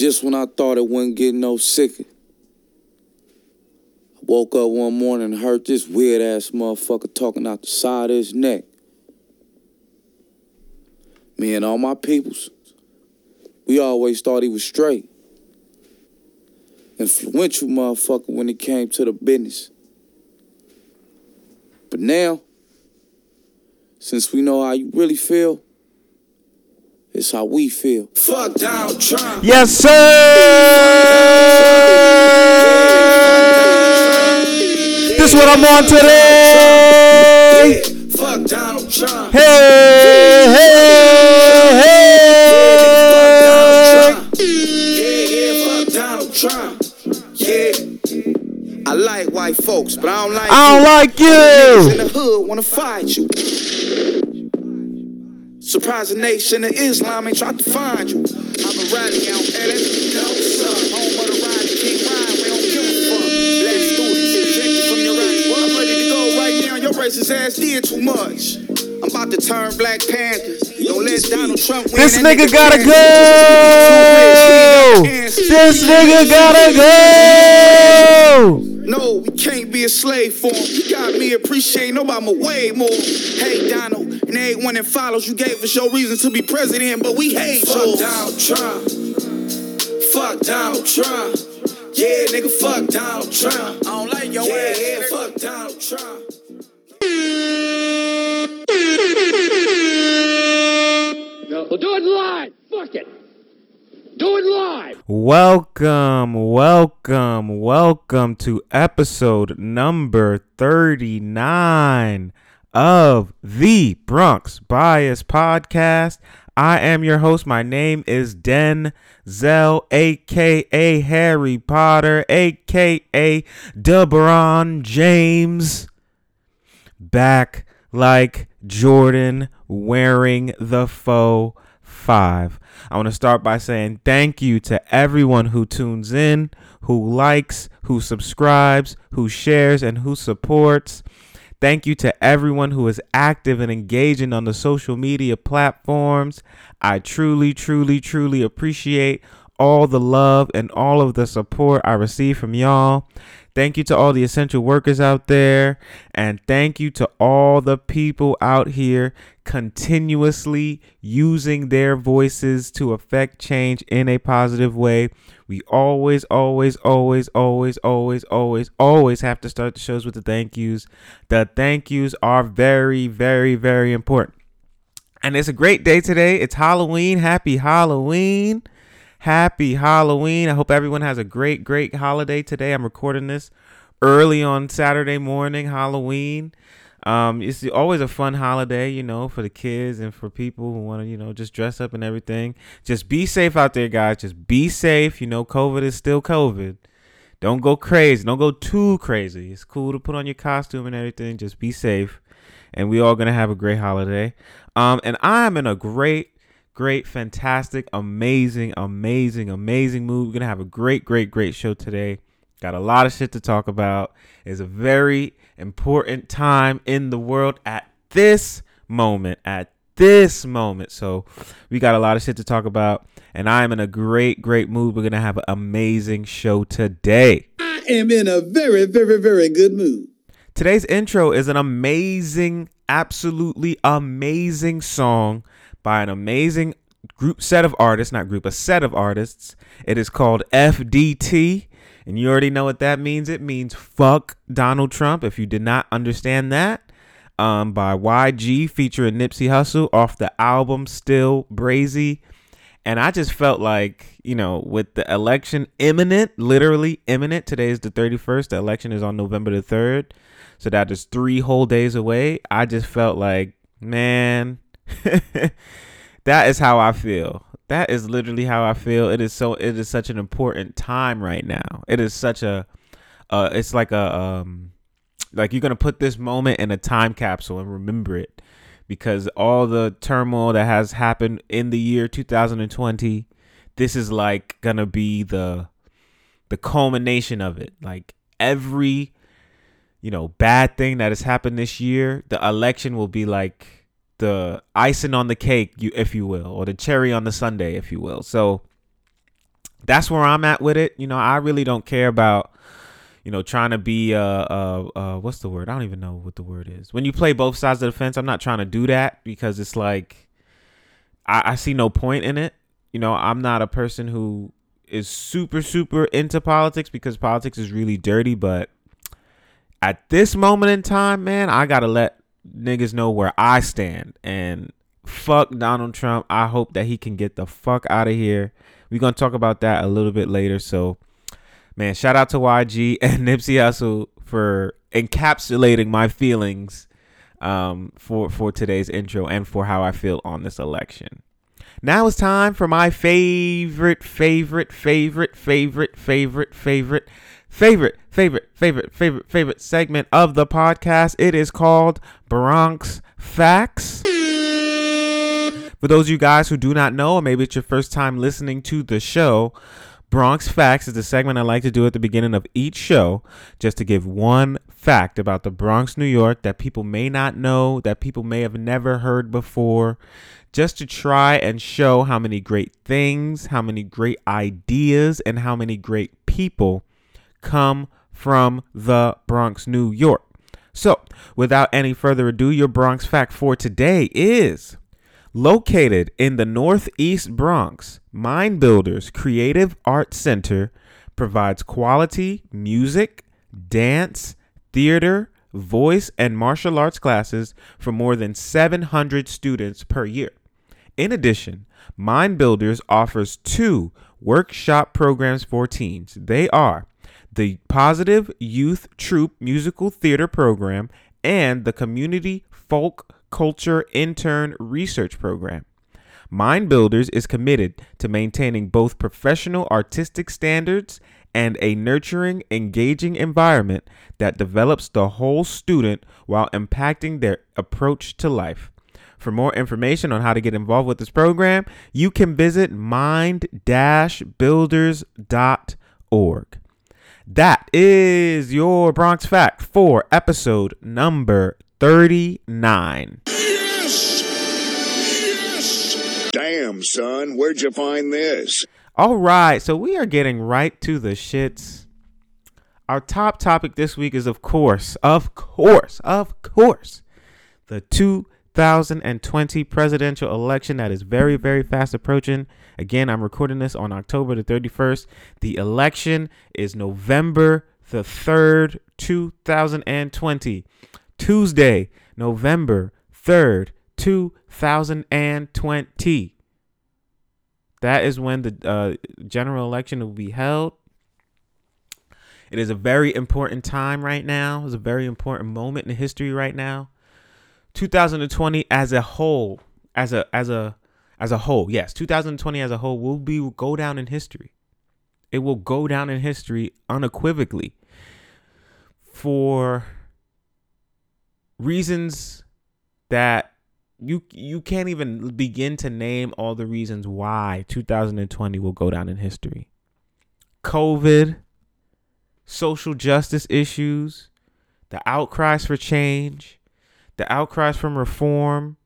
Just when I thought it wouldn't get no sicker. I woke up one morning and heard this weird ass motherfucker talking out the side of his neck. Me and all my peoples, we always thought he was straight. Influential motherfucker when it came to the business. But now, since we know how you really feel, it's how we feel. Fuck Donald Trump. Yes, sir. This what I'm on today. Fuck Donald Trump. Hey, hey, hey. Yeah, yeah, fuck Donald Trump. Yeah. I like white folks, but I don't like I don't like Niggas in the hood wanna fight you. Surprise the nation of Islam ain't tried to find you. I'm a rally out you know what's up. Home of the ride, King Ryan, we don't give a fuck. Black students ejected from your rally. Well, I'm ready to go right now. Your racist ass did too much. I'm about to turn Black Panther. Don't let Donald Trump win. This that nigga gotta go. Too rich, he got cancer. This nigga gotta go. No, we can't be a slave for him. You got me appreciating Obama way more. Hey, Donald, and everyone that follows, you gave us your reason to be president, but we hate fuck yours. Donald Trump. Fuck Donald Trump. Yeah, nigga, fuck Donald Trump. I don't like your yeah, ass. Yeah, fuck Donald Trump. No, we'll do it live. Fuck it. Do it live. Welcome, welcome, welcome to episode number 39 of the Bronx Bias Podcast. I am your host. My name is Denzel, aka Harry Potter, aka DeBron James. Back like Jordan wearing the faux five. I want to start by saying thank you to everyone who tunes in, who likes, who subscribes, who shares, and who supports. Thank you to everyone who is active and engaging on the social media platforms. I truly, truly, truly appreciate all the love and all of the support I receive from y'all. Thank you to all the essential workers out there. And thank you to all the people out here continuously using their voices to affect change in a positive way. We always, always, always, always, always, always, always have to start the shows with the thank yous. The thank yous are very, very, very important. And it's a great day today. It's Halloween. Happy Halloween. Happy Halloween. I hope everyone has a great, great holiday today. I'm recording this early on Saturday morning, Halloween. Um, it's always a fun holiday, you know, for the kids and for people who want to, you know, just dress up and everything. Just be safe out there, guys. Just be safe. You know, COVID is still COVID. Don't go crazy. Don't go too crazy. It's cool to put on your costume and everything. Just be safe. And we all gonna have a great holiday. Um, and I'm in a great great, fantastic, amazing, amazing, amazing mood. We're gonna have a great, great, great show today. Got a lot of shit to talk about. It's a very important time in the world at this moment. At this moment. So we got a lot of shit to talk about. And I'm in a great, great mood. We're gonna have an amazing show today. I am in a very, very, very good mood. Today's intro is an amazing, absolutely amazing song by an amazing group set of artists, not group, a set of artists. It is called FDT. And you already know what that means. It means fuck Donald Trump. If you did not understand that, um, by YG featuring Nipsey Hussle off the album Still Brazy. And I just felt like, you know, with the election imminent, literally imminent, today is the 31st, the election is on November the 3rd. So that is three whole days away. I just felt like, man, that is how I feel. That is literally how I feel. It is so it is such an important time right now. It is such a uh it's like a um like you're going to put this moment in a time capsule and remember it because all the turmoil that has happened in the year 2020 this is like going to be the the culmination of it. Like every you know bad thing that has happened this year, the election will be like the icing on the cake, you if you will, or the cherry on the sundae, if you will. So that's where I'm at with it. You know, I really don't care about you know trying to be uh uh uh what's the word? I don't even know what the word is. When you play both sides of the fence, I'm not trying to do that because it's like I, I see no point in it. You know, I'm not a person who is super super into politics because politics is really dirty, but at this moment in time, man, I gotta let niggas know where I stand and fuck Donald Trump. I hope that he can get the fuck out of here. We're gonna talk about that a little bit later. So, man, shout out to YG and Nipsey Hussle for encapsulating my feelings um, for for today's intro and for how I feel on this election. Now it's time for my favorite, favorite, favorite, favorite, favorite, favorite, favorite, favorite, favorite, favorite, favorite segment of the podcast. It is called Bronx Facts. For those of you guys who do not know, or maybe it's your first time listening to the show, Bronx Facts is the segment I like to do at the beginning of each show just to give one fact about the Bronx, New York that people may not know, that people may have never heard before, just to try and show how many great things, how many great ideas, and how many great people come from the Bronx, New York. So, without any further ado, your Bronx fact for today is located in the Northeast Bronx, Mind Builders Creative Arts Center provides quality music, dance, theater, voice, and martial arts classes for more than 700 students per year. In addition, Mind Builders offers two workshop programs for teens. They are the Positive Youth Troop Musical Theater Program and the Community Folk Culture Intern Research Program. Mind Builders is committed to maintaining both professional artistic standards and a nurturing, engaging environment that develops the whole student while impacting their approach to life. For more information on how to get involved with this program, you can visit mind-builders.org. That is your Bronx Fact for episode number 39. Yes! Yes! Damn, son, where'd you find this? All right, so we are getting right to the shits. Our top topic this week is, of course, of course, of course, the 2020 presidential election that is very, very fast approaching. Again, I'm recording this on October the 31st. The election is November the 3rd, 2020. Tuesday, November 3rd, 2020. That is when the uh, general election will be held. It is a very important time right now. It's a very important moment in history right now. 2020 as a whole, as a as a as a whole, yes, 2020 as a whole will be will go down in history. It will go down in history unequivocally for reasons that you you can't even begin to name all the reasons why 2020 will go down in history. COVID, social justice issues, the outcries for change, the outcries from reform,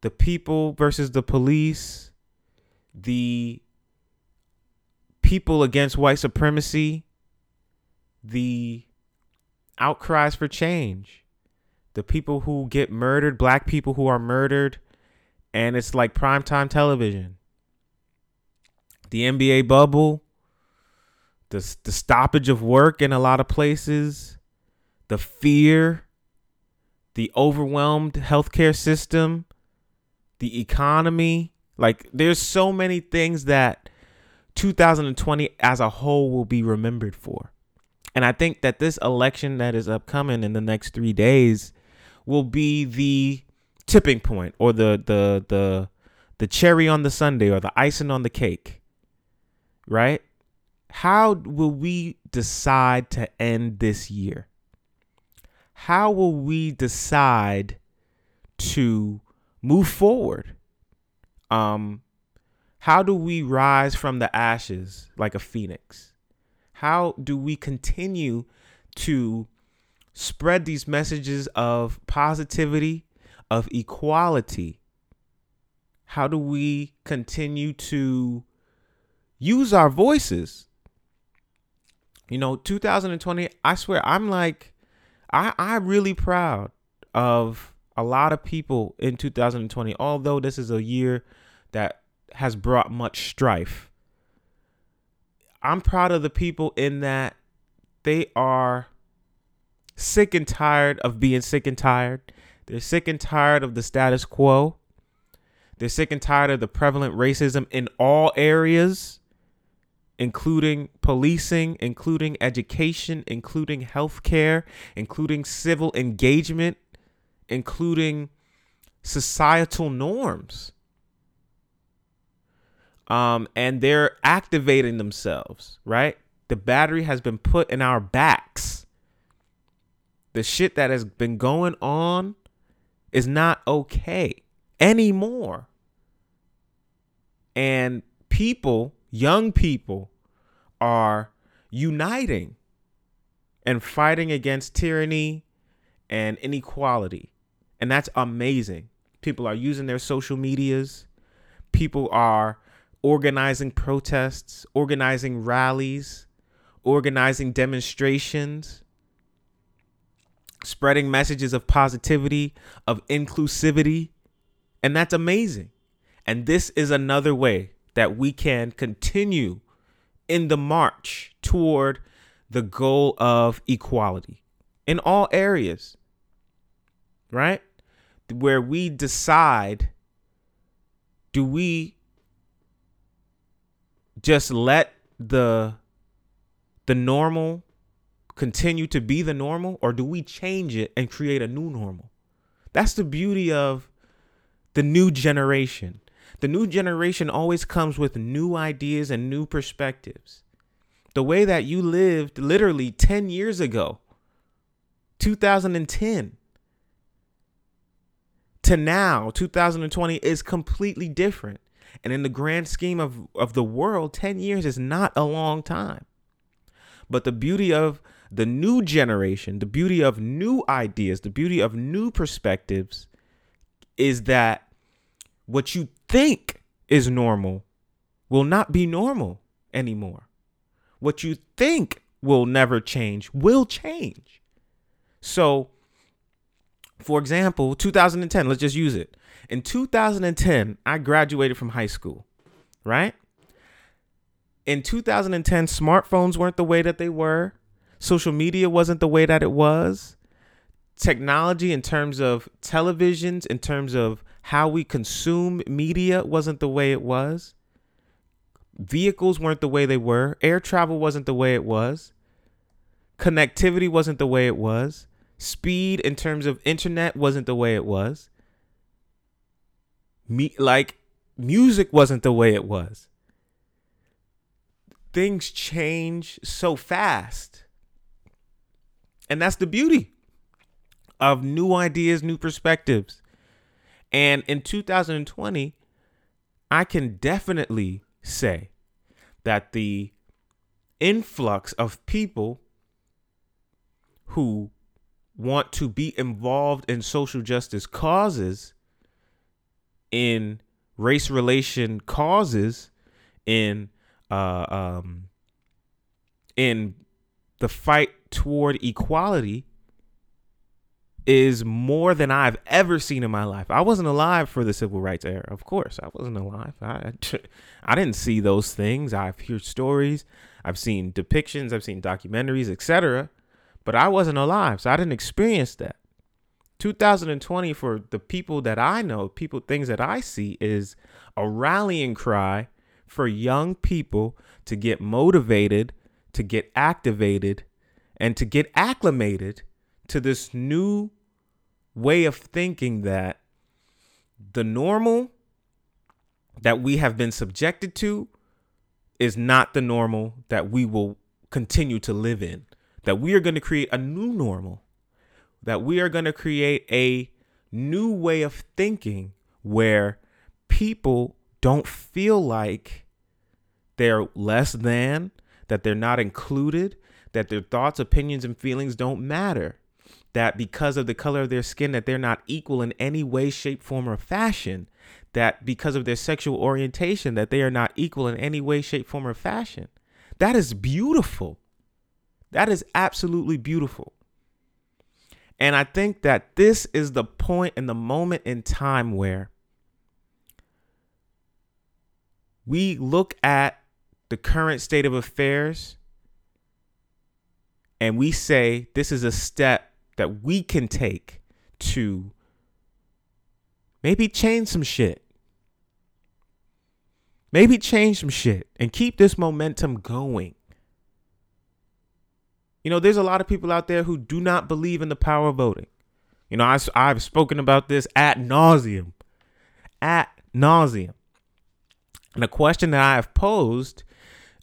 the people versus the police, the people against white supremacy, the outcries for change, the people who get murdered, black people who are murdered, and it's like primetime television. The NBA bubble, the, the stoppage of work in a lot of places, the fear, the overwhelmed healthcare system, the economy. Like, there's so many things that 2020 as a whole will be remembered for. And I think that this election that is upcoming in the next three days will be the tipping point or the the the the cherry on the sundae or the icing on the cake. Right? How will we decide to end this year? How will we decide to move forward? Um how do we rise from the ashes like a phoenix? How do we continue to spread these messages of positivity, of equality? How do we continue to use our voices. You know, 2020, I swear, I'm like, I, I'm really proud of a lot of people in 2020, although this is a year that has brought much strife. I'm proud of the people in that they are sick and tired of being sick and tired. They're sick and tired of the status quo. They're sick and tired of the prevalent racism in all areas, including policing, including education, including healthcare, including civil engagement, including societal norms. Um, and they're activating themselves, right? The battery has been put in our backs. The shit that has been going on is not okay anymore. And people, young people, are uniting and fighting against tyranny and inequality. And that's amazing. People are using their social medias. People are organizing protests, organizing rallies, organizing demonstrations, spreading messages of positivity, of inclusivity. And that's amazing. And this is another way that we can continue in the march toward the goal of equality in all areas, right? Where we decide do we just let the the normal continue to be the normal or do we change it and create a new normal that's the beauty of the new generation the new generation always comes with new ideas and new perspectives the way that you lived literally 10 years ago 2010 to now 2020 is completely different and in the grand scheme of, of the world, 10 years is not a long time. But the beauty of the new generation, the beauty of new ideas, the beauty of new perspectives is that what you think is normal will not be normal anymore. What you think will never change will change. So, for example, 2010, let's just use it. In 2010, I graduated from high school, right? In 2010, smartphones weren't the way that they were. Social media wasn't the way that it was. Technology, in terms of televisions, in terms of how we consume media, wasn't the way it was. Vehicles weren't the way they were. Air travel wasn't the way it was. Connectivity wasn't the way it was. Speed, in terms of internet, wasn't the way it was me like music wasn't the way it was. Things change so fast. And that's the beauty of new ideas, new perspectives. And in 2020, I can definitely say that the influx of people who want to be involved in social justice causes in race relation causes in uh, um, in the fight toward equality is more than I've ever seen in my life. I wasn't alive for the civil rights era. Of course, I wasn't alive. I I didn't see those things. I've heard stories, I've seen depictions, I've seen documentaries, etc. But I wasn't alive, so I didn't experience that. 2020 for the people that I know, people things that I see is a rallying cry for young people to get motivated, to get activated, and to get acclimated to this new way of thinking that the normal that we have been subjected to is not the normal that we will continue to live in. That we are going to create a new normal that we are going to create a new way of thinking where people don't feel like they're less than, that they're not included, that their thoughts, opinions, and feelings don't matter. That because of the color of their skin that they're not equal in any way shape form or fashion that because of their sexual orientation that they are not equal in any way shape form or fashion. That is beautiful. That is absolutely beautiful. And i think that this is the and the moment in time where we look at the current state of affairs and we say this is a step that we can take to maybe change some shit. Maybe change some shit and keep this momentum going. You know, there's a lot of people out there who do not believe in the power of voting. You know, I, I've spoken about this at nauseum, at nauseum. And the question that I have posed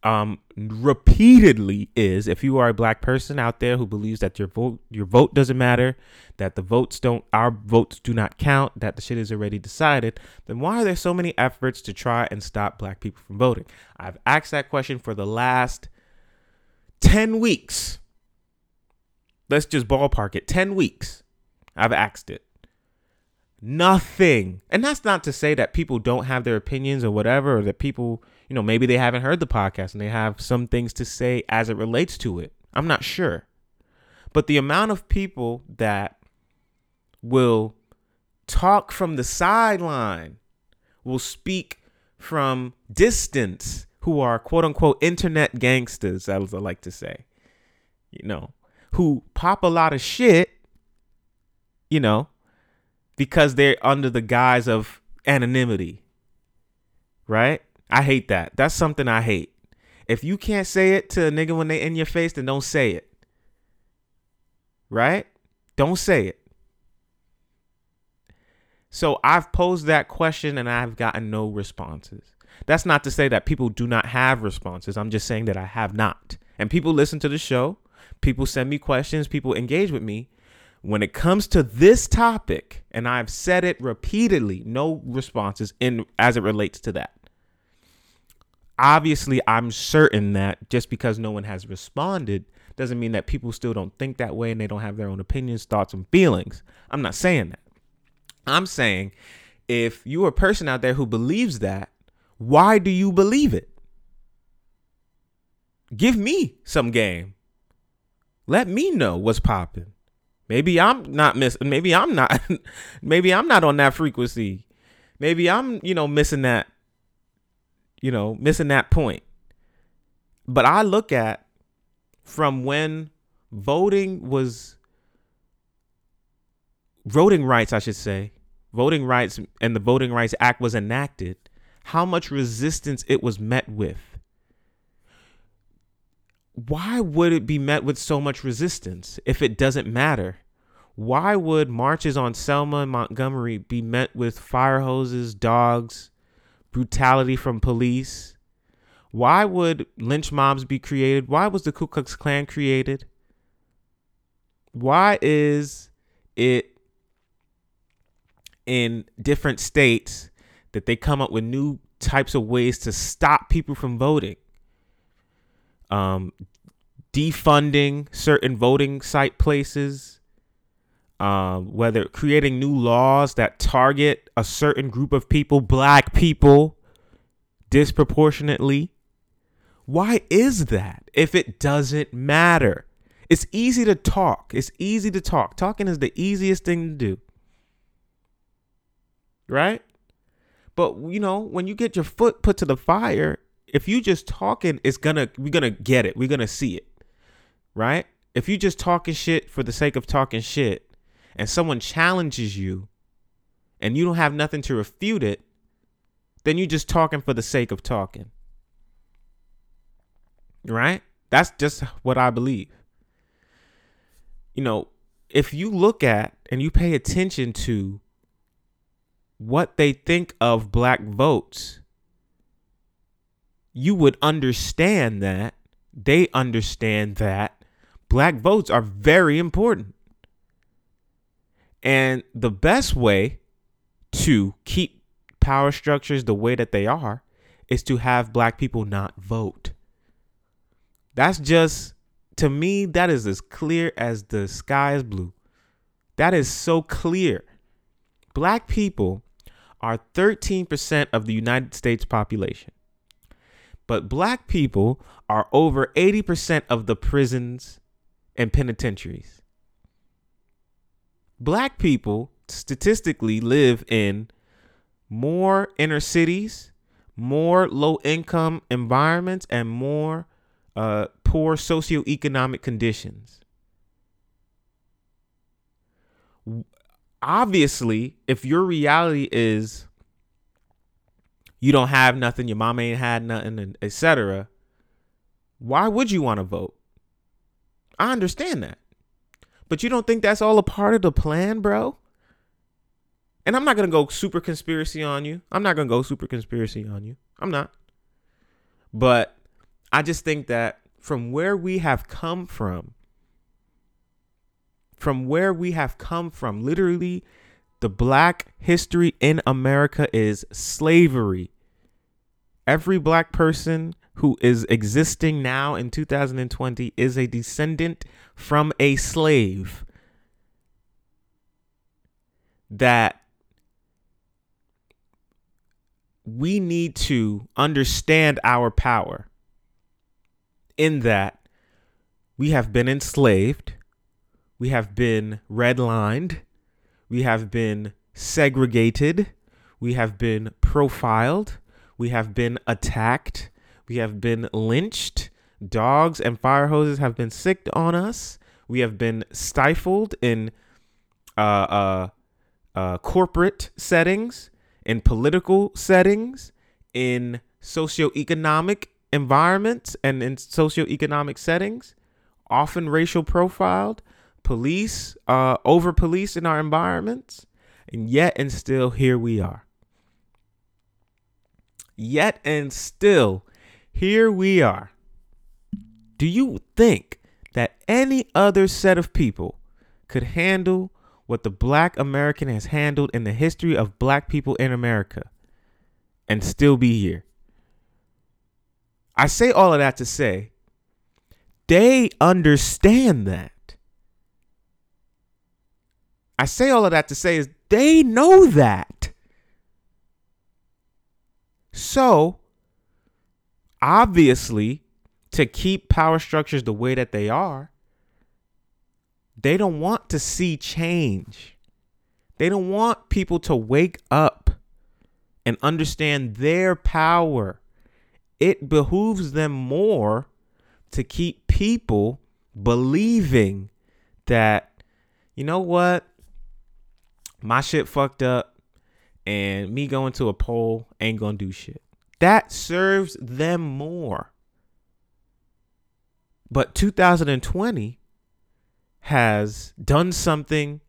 um, repeatedly is if you are a black person out there who believes that your vote your vote doesn't matter, that the votes don't our votes do not count, that the shit is already decided, then why are there so many efforts to try and stop black people from voting? I've asked that question for the last 10 weeks. Let's just ballpark it. 10 weeks. I've asked it. Nothing. And that's not to say that people don't have their opinions or whatever, or that people, you know, maybe they haven't heard the podcast and they have some things to say as it relates to it. I'm not sure. But the amount of people that will talk from the sideline, will speak from distance, who are quote unquote internet gangsters, as I like to say, you know, who pop a lot of shit, you know, because they're under the guise of anonymity. Right? I hate that. That's something I hate. If you can't say it to a nigga when they in your face, then don't say it. Right? Don't say it. So I've posed that question and I've gotten no responses. That's not to say that people do not have responses. I'm just saying that I have not. And people listen to the show, people send me questions, people engage with me, when it comes to this topic, and I've said it repeatedly, no responses in as it relates to that. Obviously, I'm certain that just because no one has responded doesn't mean that people still don't think that way and they don't have their own opinions, thoughts, and feelings. I'm not saying that. I'm saying if you're a person out there who believes that, why do you believe it? Give me some game. Let me know what's popping. Maybe I'm not missing. Maybe I'm not. maybe I'm not on that frequency. Maybe I'm, you know, missing that. You know, missing that point. But I look at from when voting was voting rights, I should say, voting rights and the Voting Rights Act was enacted, how much resistance it was met with. Why would it be met with so much resistance if it doesn't matter? Why would marches on Selma and Montgomery be met with fire hoses, dogs, brutality from police? Why would lynch mobs be created? Why was the Ku Klux Klan created? Why is it in different states that they come up with new types of ways to stop people from voting? Um, defunding certain voting site places, um, whether creating new laws that target a certain group of people, black people, disproportionately. Why is that if it doesn't matter? It's easy to talk. It's easy to talk. Talking is the easiest thing to do. Right? But you know, when you get your foot put to the fire, if you just talking, it's gonna we're gonna get it. We're gonna see it. Right? If you just talking shit for the sake of talking shit, and someone challenges you and you don't have nothing to refute it, then you're just talking for the sake of talking. Right? That's just what I believe. You know, if you look at and you pay attention to what they think of black votes, you would understand that they understand that black votes are very important. And the best way to keep power structures the way that they are is to have black people not vote. That's just to me that is as clear as the sky is blue. That is so clear. Black people are 13% of the United States population. But black people are over 80% of the prisons and penitentiaries. Black people statistically live in more inner cities, more low income environments, and more uh, poor socioeconomic conditions. Obviously, if your reality is you don't have nothing, your mom ain't had nothing, etc., why would you want to vote? I understand that. But you don't think that's all a part of the plan, bro? And I'm not going to go super conspiracy on you. I'm not going to go super conspiracy on you. I'm not. But I just think that from where we have come from, from where we have come from, literally, the black history in America is slavery. Every black person who is existing now in 2020 is a descendant from a slave that we need to understand our power in that we have been enslaved, we have been redlined, we have been segregated, we have been profiled, we have been attacked, we have been lynched, dogs and fire hoses have been sicked on us, we have been stifled in uh, uh, uh, corporate settings in political settings, in socioeconomic environments, and in socioeconomic settings, often racial profiled, police, uh, over police in our environments, and yet and still here we are. Yet and still here we are. Do you think that any other set of people could handle what the black American has handled in the history of black people in America and still be here. I say all of that to say they understand that. I say all of that to say is they know that. So, obviously, to keep power structures the way that they are, they don't want to see change. They don't want people to wake up and understand their power. It behooves them more to keep people believing that, you know what? My shit fucked up and me going to a poll ain't gonna do shit. That serves them more. But 2020 has done something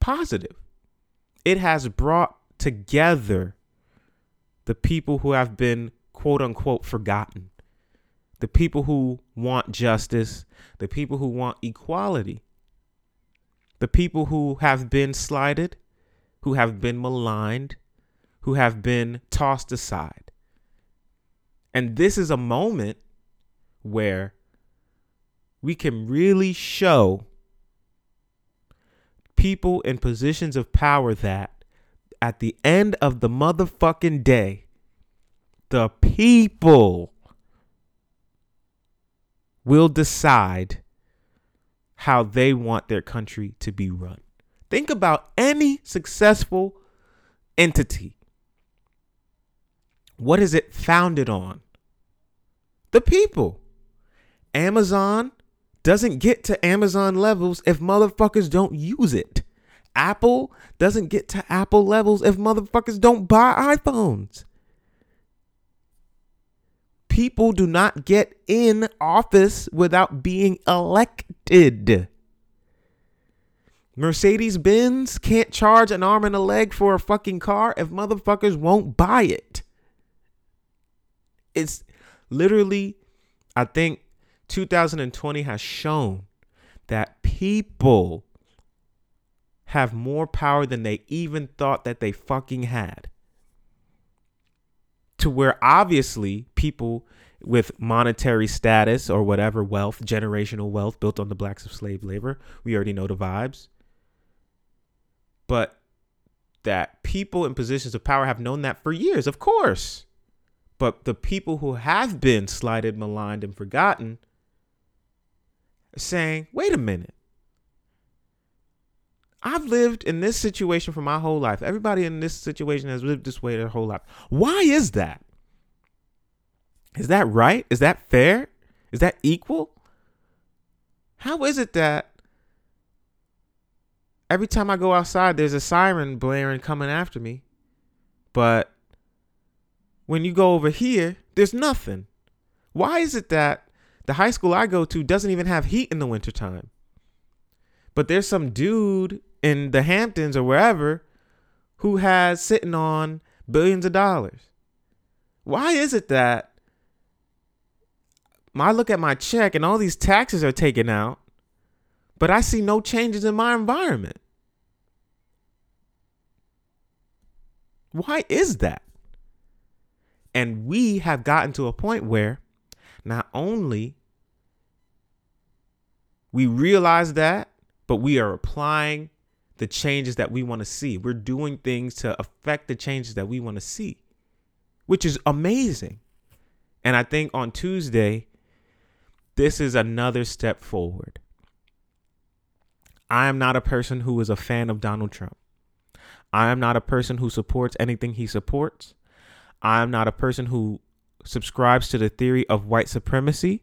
positive. It has brought together the people who have been quote unquote forgotten, the people who want justice, the people who want equality, the people who have been slighted, who have been maligned, who have been tossed aside. And this is a moment where we can really show people in positions of power that at the end of the motherfucking day, the people will decide how they want their country to be run. Think about any successful entity. What is it founded on? The people. Amazon doesn't get to Amazon levels if motherfuckers don't use it. Apple doesn't get to Apple levels if motherfuckers don't buy iPhones. People do not get in office without being elected. Mercedes Benz can't charge an arm and a leg for a fucking car if motherfuckers won't buy it. It's literally, I think 2020 has shown that people have more power than they even thought that they fucking had. To where obviously people with monetary status or whatever wealth, generational wealth built on the blacks of slave labor, we already know the vibes. but that people in positions of power have known that for years, of course. But the people who have been slighted, maligned, and forgotten saying, wait a minute. I've lived in this situation for my whole life. Everybody in this situation has lived this way their whole life. Why is that? Is that right? Is that fair? Is that equal? How is it that every time I go outside, there's a siren blaring coming after me, but when you go over here, there's nothing? Why is it that the high school I go to doesn't even have heat in the wintertime? But there's some dude in the Hamptons or wherever who has sitting on billions of dollars. Why is it that I look at my check and all these taxes are taken out, but I see no changes in my environment? Why is that? And we have gotten to a point where not only we realize that, but we are applying the changes that we want to see. We're doing things to affect the changes that we want to see, which is amazing. And I think on Tuesday, this is another step forward. I am not a person who is a fan of Donald Trump. I am not a person who supports anything he supports. I am not a person who subscribes to the theory of white supremacy.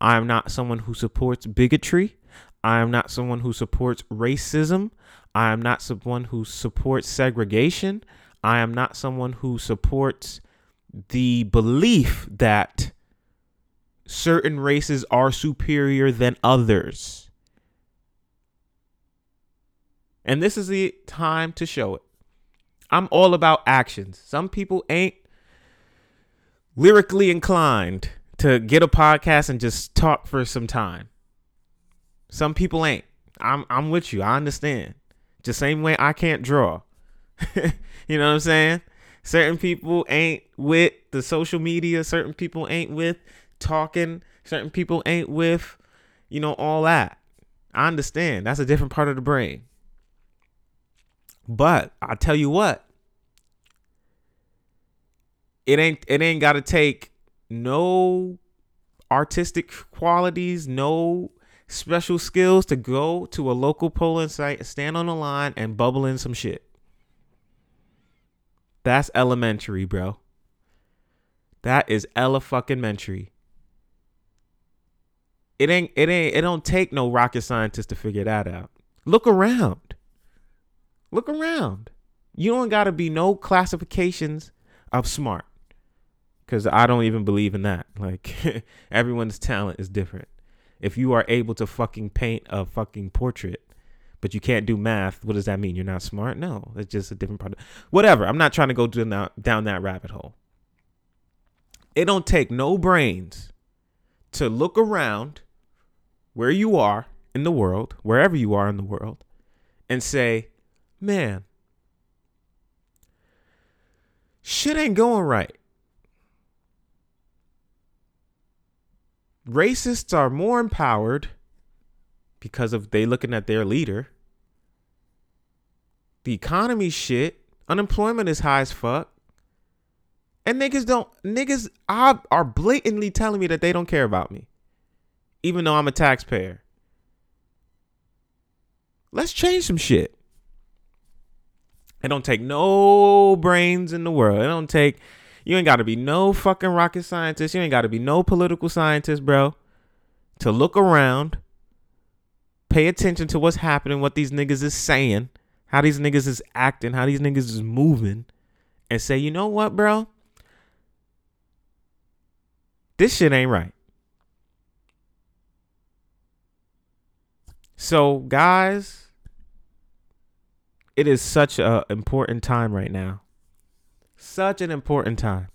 I am not someone who supports bigotry. I am not someone who supports racism. I am not someone who supports segregation. I am not someone who supports the belief that certain races are superior than others. And this is the time to show it. I'm all about actions. Some people ain't lyrically inclined to get a podcast and just talk for some time. Some people ain't. I'm I'm with you. I understand. Just same way I can't draw. you know what I'm saying? Certain people ain't with the social media, certain people ain't with talking, certain people ain't with, you know, all that. I understand. That's a different part of the brain. But I tell you what, it ain't it ain't got to take no artistic qualities, no special skills to go to a local polling site, stand on the line, and bubble in some shit. That's elementary, bro. That is ella fucking mentary. It ain't it ain't it don't take no rocket scientist to figure that out. Look around. Look around. You don't gotta be no classifications of smart. Cause I don't even believe in that. Like everyone's talent is different. If you are able to fucking paint a fucking portrait, but you can't do math, what does that mean? You're not smart? No, it's just a different part. Whatever. I'm not trying to go down that rabbit hole. It don't take no brains to look around where you are in the world, wherever you are in the world, and say, man, shit ain't going right. Racists are more empowered because of they looking at their leader. The economy shit. Unemployment is high as fuck. And niggas don't niggas are, blatantly telling me that they don't care about me. Even though I'm a taxpayer. Let's change some shit. It don't take no brains in the world. It don't take you ain't got to be no fucking rocket scientist. You ain't got to be no political scientist, bro, to look around, pay attention to what's happening, what these niggas is saying, how these niggas is acting, how these niggas is moving, and say, you know what, bro? This shit ain't right. So, guys, it is such a important time right now such an important time.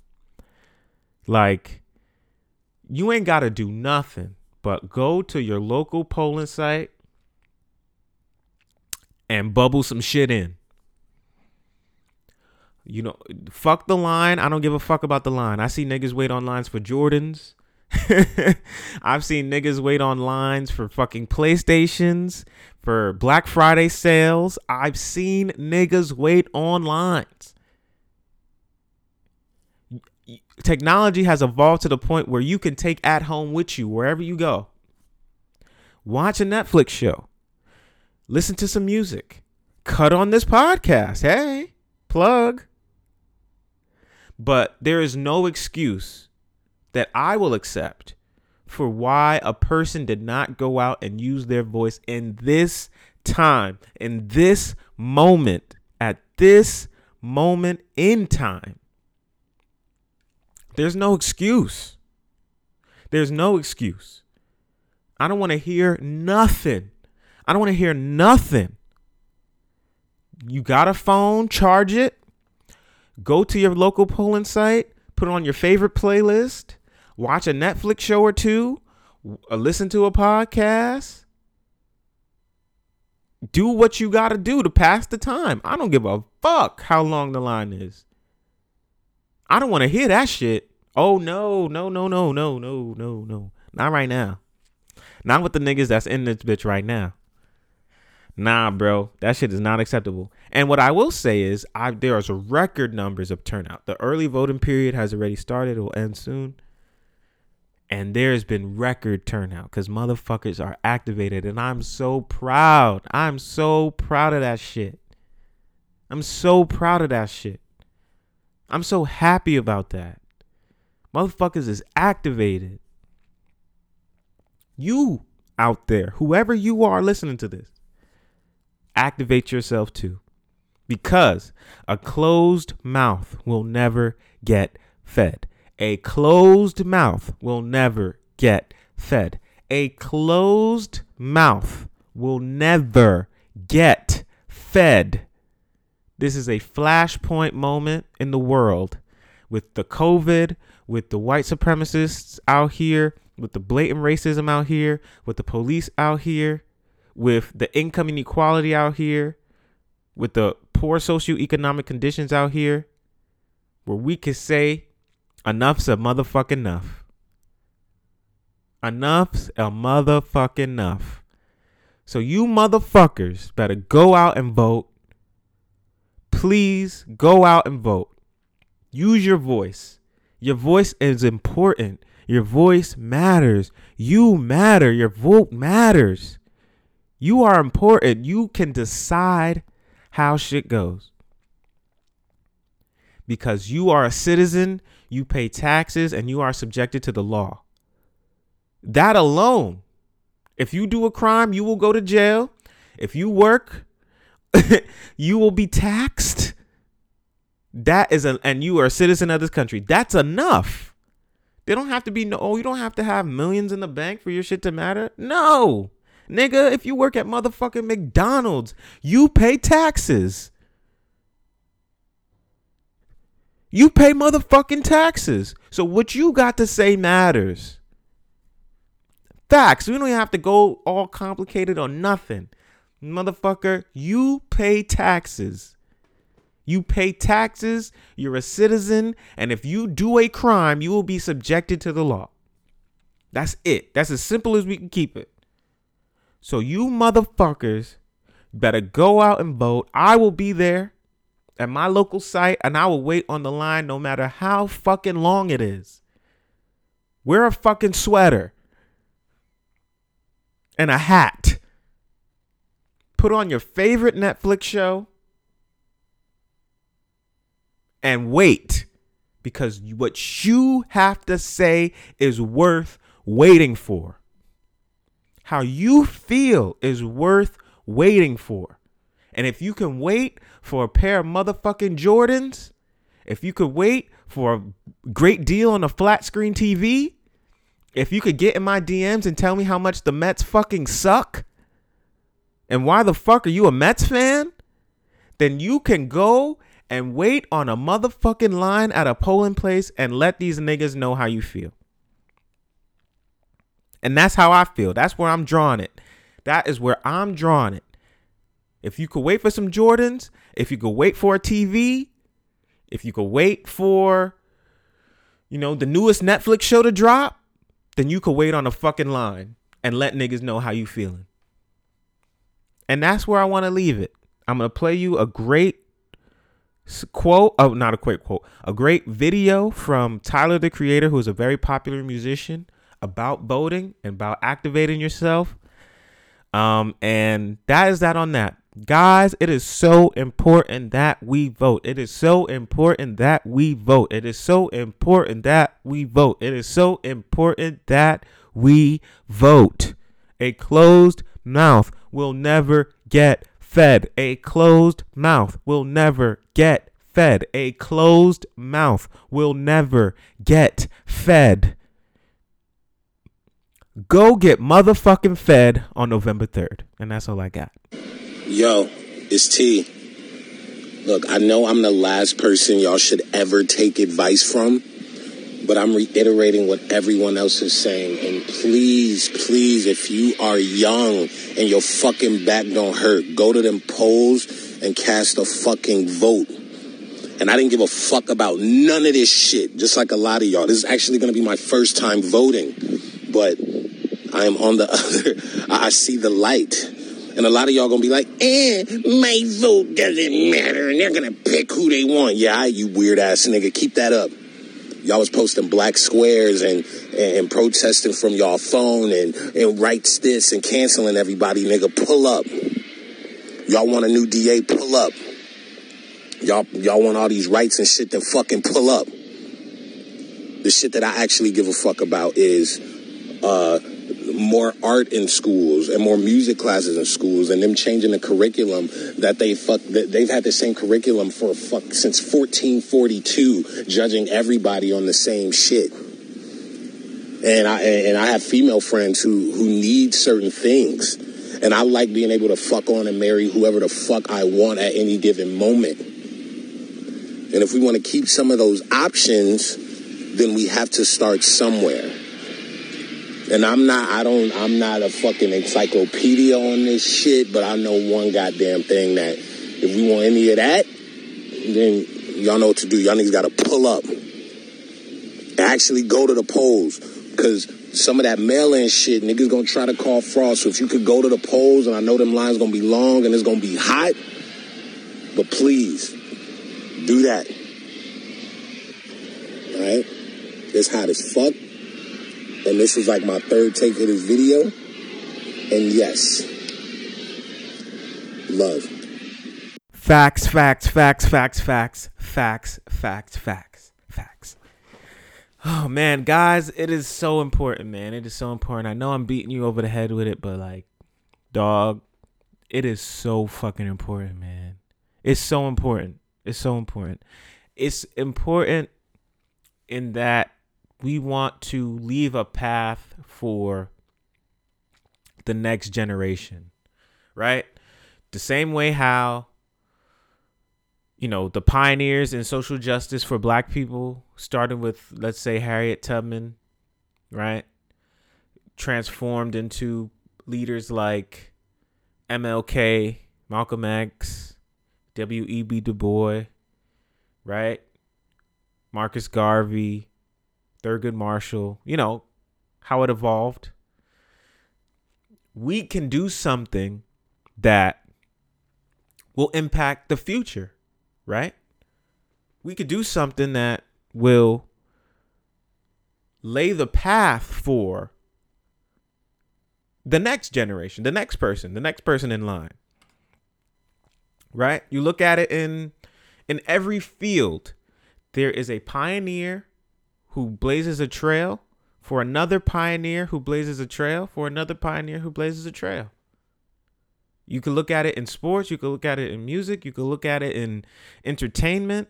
Like, you ain't got to do nothing but go to your local polling site and bubble some shit in. You know, fuck the line. I don't give a fuck about the line. I see niggas wait on lines for Jordans. I've seen niggas wait on lines for fucking PlayStations, for Black Friday sales. I've seen niggas wait on lines. Technology has evolved to the point where you can take at home with you wherever you go. Watch a Netflix show. Listen to some music. Cut on this podcast. Hey, plug. But there is no excuse that I will accept for why a person did not go out and use their voice in this time, in this moment, at this moment in time. There's no excuse. There's no excuse. I don't want to hear nothing. I don't want to hear nothing. You got a phone, charge it, go to your local polling site, put it on your favorite playlist, watch a Netflix show or two, uh, listen to a podcast. Do what you got to do to pass the time. I don't give a fuck how long the line is. I don't want to hear that shit. Oh no, no, no, no, no, no, no, no. Not right now. Not with the niggas that's in this bitch right now. Nah, bro, that shit is not acceptable. And what I will say is, I there is record numbers of turnout. The early voting period has already started; it will end soon. And there's been record turnout because motherfuckers are activated, and I'm so proud. I'm so proud of that shit. I'm so proud of that shit. I'm so happy about that. Motherfuckers is activated. You out there, whoever you are listening to this, activate yourself too. Because a closed mouth will never get fed. A closed mouth will never get fed. A closed mouth will never get fed. This is a flashpoint moment in the world with the COVID, with the white supremacists out here, with the blatant racism out here, with the police out here, with the income inequality out here, with the poor socioeconomic conditions out here, where we could say enough's a motherfucking enough. Enough's a motherfucking enough. So you motherfuckers better go out and vote. Please go out and vote. Use your voice. Your voice is important. Your voice matters. You matter. Your vote matters. You are important. You can decide how shit goes. Because you are a citizen, you pay taxes, and you are subjected to the law. That alone, if you do a crime, you will go to jail. If you work, you will be taxed. That is a and you are a citizen of this country. That's enough. They don't have to be no, oh, you don't have to have millions in the bank for your shit to matter. No. Nigga, if you work at motherfucking McDonald's, you pay taxes. You pay motherfucking taxes. So what you got to say matters. Facts. We don't have to go all complicated or nothing. Motherfucker, you pay taxes. You pay taxes, you're a citizen, and if you do a crime, you will be subjected to the law. That's it. That's as simple as we can keep it. So you motherfuckers better go out and vote. I will be there at my local site and I will wait on the line no matter how fucking long it is. Wear a fucking sweater and a hat. Put on your favorite Netflix show and wait because what you have to say is worth waiting for. How you feel is worth waiting for. And if you can wait for a pair of motherfucking Jordans, if you could wait for a great deal on a flat screen TV, if you could get in my DMs and tell me how much the Mets fucking suck, and why the fuck are you a Mets fan? Then you can go and wait on a motherfucking line at a polling place and let these niggas know how you feel. And that's how I feel. That's where I'm drawing it. That is where I'm drawing it. If you could wait for some Jordans, if you could wait for a TV, if you could wait for, you know, the newest Netflix show to drop, then you could wait on a fucking line and let niggas know how you feeling. And that's where I want to leave it. I'm going to play you a great quote, oh, not a quick quote, a great video from Tyler the Creator, who is a very popular musician about voting and about activating yourself. Um, and that is that on that. Guys, it is so important that we vote. It is so important that we vote. It is so important that we vote. It is so important that we vote. A closed mouth will never get fed. A closed mouth will never get fed. A closed mouth will never get fed. Go get motherfucking fed on November 3rd. And that's all I got. Yo, it's T. Look, I know I'm the last person y'all should ever take advice from, but I'm reiterating what everyone else is saying. And please, please, if you are young and your fucking back don't hurt, go to them polls and cast a fucking vote. And I didn't give a fuck about none of this shit, just like a lot of y'all. This is actually going to be my first time voting, but I am on the other. I see the light. And a lot of y'all gonna be like, eh, my vote doesn't matter, and they're gonna pick who they want. Yeah, you weird ass nigga, keep that up. Y'all was posting black squares and, and protesting from y'all phone and, and writes this and canceling everybody, nigga. Pull up. Y'all want a new DA, pull up. Y'all y'all want all these rights and shit, then fucking pull up. The shit that I actually give a fuck about is uh more art in schools and more music classes in schools and them changing the curriculum that they fuck that they've had the same curriculum for fuck since 1442 judging everybody on the same shit. And I and I have female friends who who need certain things. And I like being able to fuck on and marry whoever the fuck I want at any given moment. And if we want to keep some of those options then we have to start somewhere and I'm not, I don't, I'm not a fucking encyclopedia on this shit, but I know one goddamn thing that if we want any of that, then y'all know what to do. Y'all niggas gotta pull up. Actually go to the polls. Cause some of that mail-in shit, niggas gonna try to call fraud. So if you could go to the polls, and I know them lines gonna be long and it's gonna be hot, but please, do that. Alright? It's hot as fuck and this is like my third take of this video. And yes, love. Facts, facts, facts, facts, facts, facts, facts, facts, facts. Oh man, guys, it is so important, man. It is so important. I know I'm beating you over the head with it, but like, dog, it is so fucking important, man. It's so important. It's so important. It's important in that we want to leave a path for the next generation, right? The same way how, you know, the pioneers in social justice for black people, starting with, let's say, Harriet Tubman, right? Transformed into leaders like MLK, Malcolm X, W.E.B. Du Bois, right? Marcus Garvey, Thurgood Marshall, you know, how it evolved. We can do something that will impact the future, right? We could do something that will lay the path for the next generation, the next person, the next person in line. Right? You look at it in in every field, there is a pioneer who blazes a trail for another pioneer who blazes a trail for another pioneer who blazes a trail. You can look at it in sports, you can look at it in music, you can look at it in entertainment.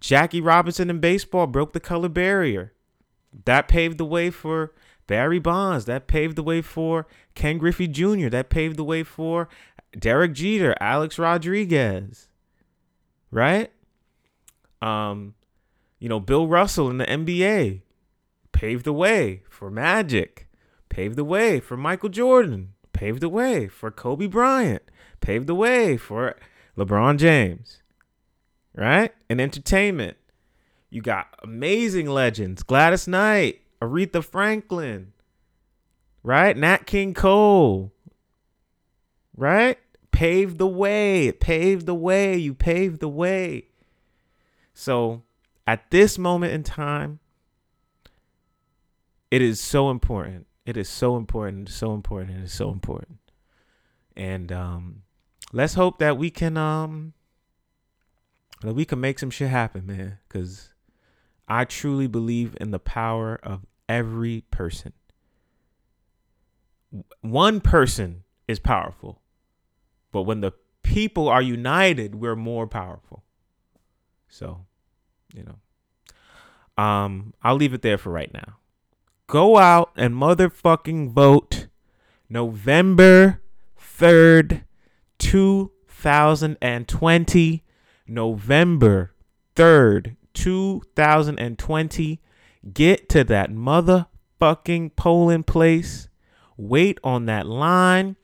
Jackie Robinson in baseball broke the color barrier. That paved the way for Barry Bonds. That paved the way for Ken Griffey Jr. That paved the way for Derek Jeter, Alex Rodriguez. Right? Um, you know, Bill Russell in the NBA paved the way for Magic, paved the way for Michael Jordan, paved the way for Kobe Bryant, paved the way for LeBron James. Right? In entertainment, you got amazing legends Gladys Knight, Aretha Franklin, right? Nat King Cole, right? Paved the way. Paved the way. You paved the way. So at this moment in time, it is so important. It is so important. so important. It is so important. And um, let's hope that we can um that we can make some shit happen, man. Cause I truly believe in the power of every person. One person is powerful, but when the people are united, we're more powerful. So, you know, um, I'll leave it there for right now. Go out and motherfucking vote November 3rd, 2020. November 3rd, 2020. Get to that motherfucking polling place. Wait on that line.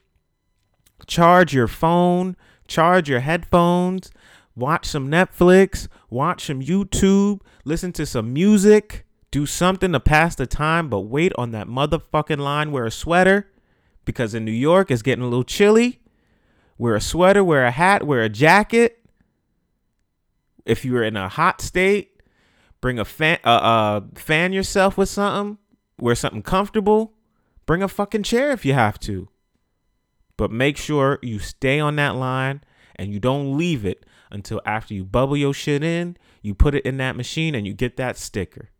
Charge your phone. Charge your headphones. Watch some Netflix. Watch some YouTube. Listen to some music. Do something to pass the time, but wait on that motherfucking line. Wear a sweater because in New York it's getting a little chilly. Wear a sweater, wear a hat, wear a jacket. If you're in a hot state, bring a fan, uh, uh, fan yourself with something. Wear something comfortable. Bring a fucking chair if you have to. But make sure you stay on that line and you don't leave it until after you bubble your shit in, you put it in that machine and you get that sticker.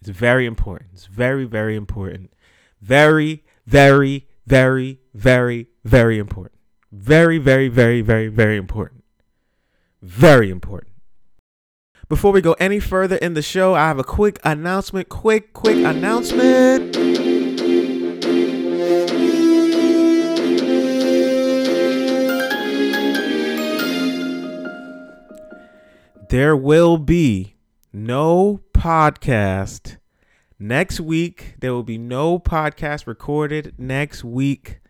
It's very important. It's very, very important. Very, very, very, very, very important. Very, very, very, very, very important. Very important. Before we go any further in the show, I have a quick announcement. Quick, quick announcement. There will be no podcast next week. There will be no podcast recorded next week.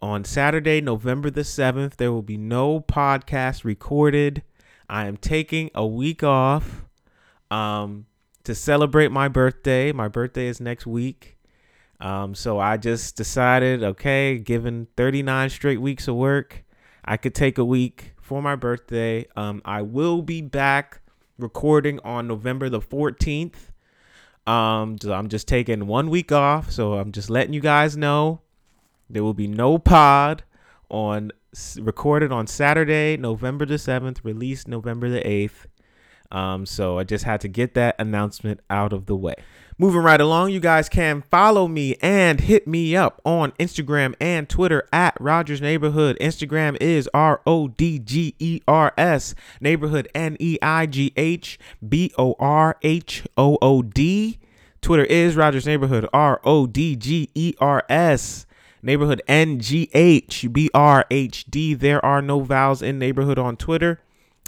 On Saturday, November the 7th, there will be no podcast recorded. I am taking a week off um, to celebrate my birthday. My birthday is next week. Um, so I just decided, okay, given 39 straight weeks of work, I could take a week for my birthday. Um, I will be back recording on November the 14th. Um, I'm just taking one week off. So I'm just letting you guys know there will be no pod on recorded on Saturday, November the 7th, released November the 8th. Um, so I just had to get that announcement out of the way. Moving right along, you guys can follow me and hit me up on Instagram and Twitter at Rodgers Neighborhood. Instagram is R O D G E R S, Neighborhood N E I G H B O R H O O D. Twitter is Rodgers Neighborhood, R O D G E R S. Neighborhood N G H B R H D. There are no vowels in neighborhood on Twitter.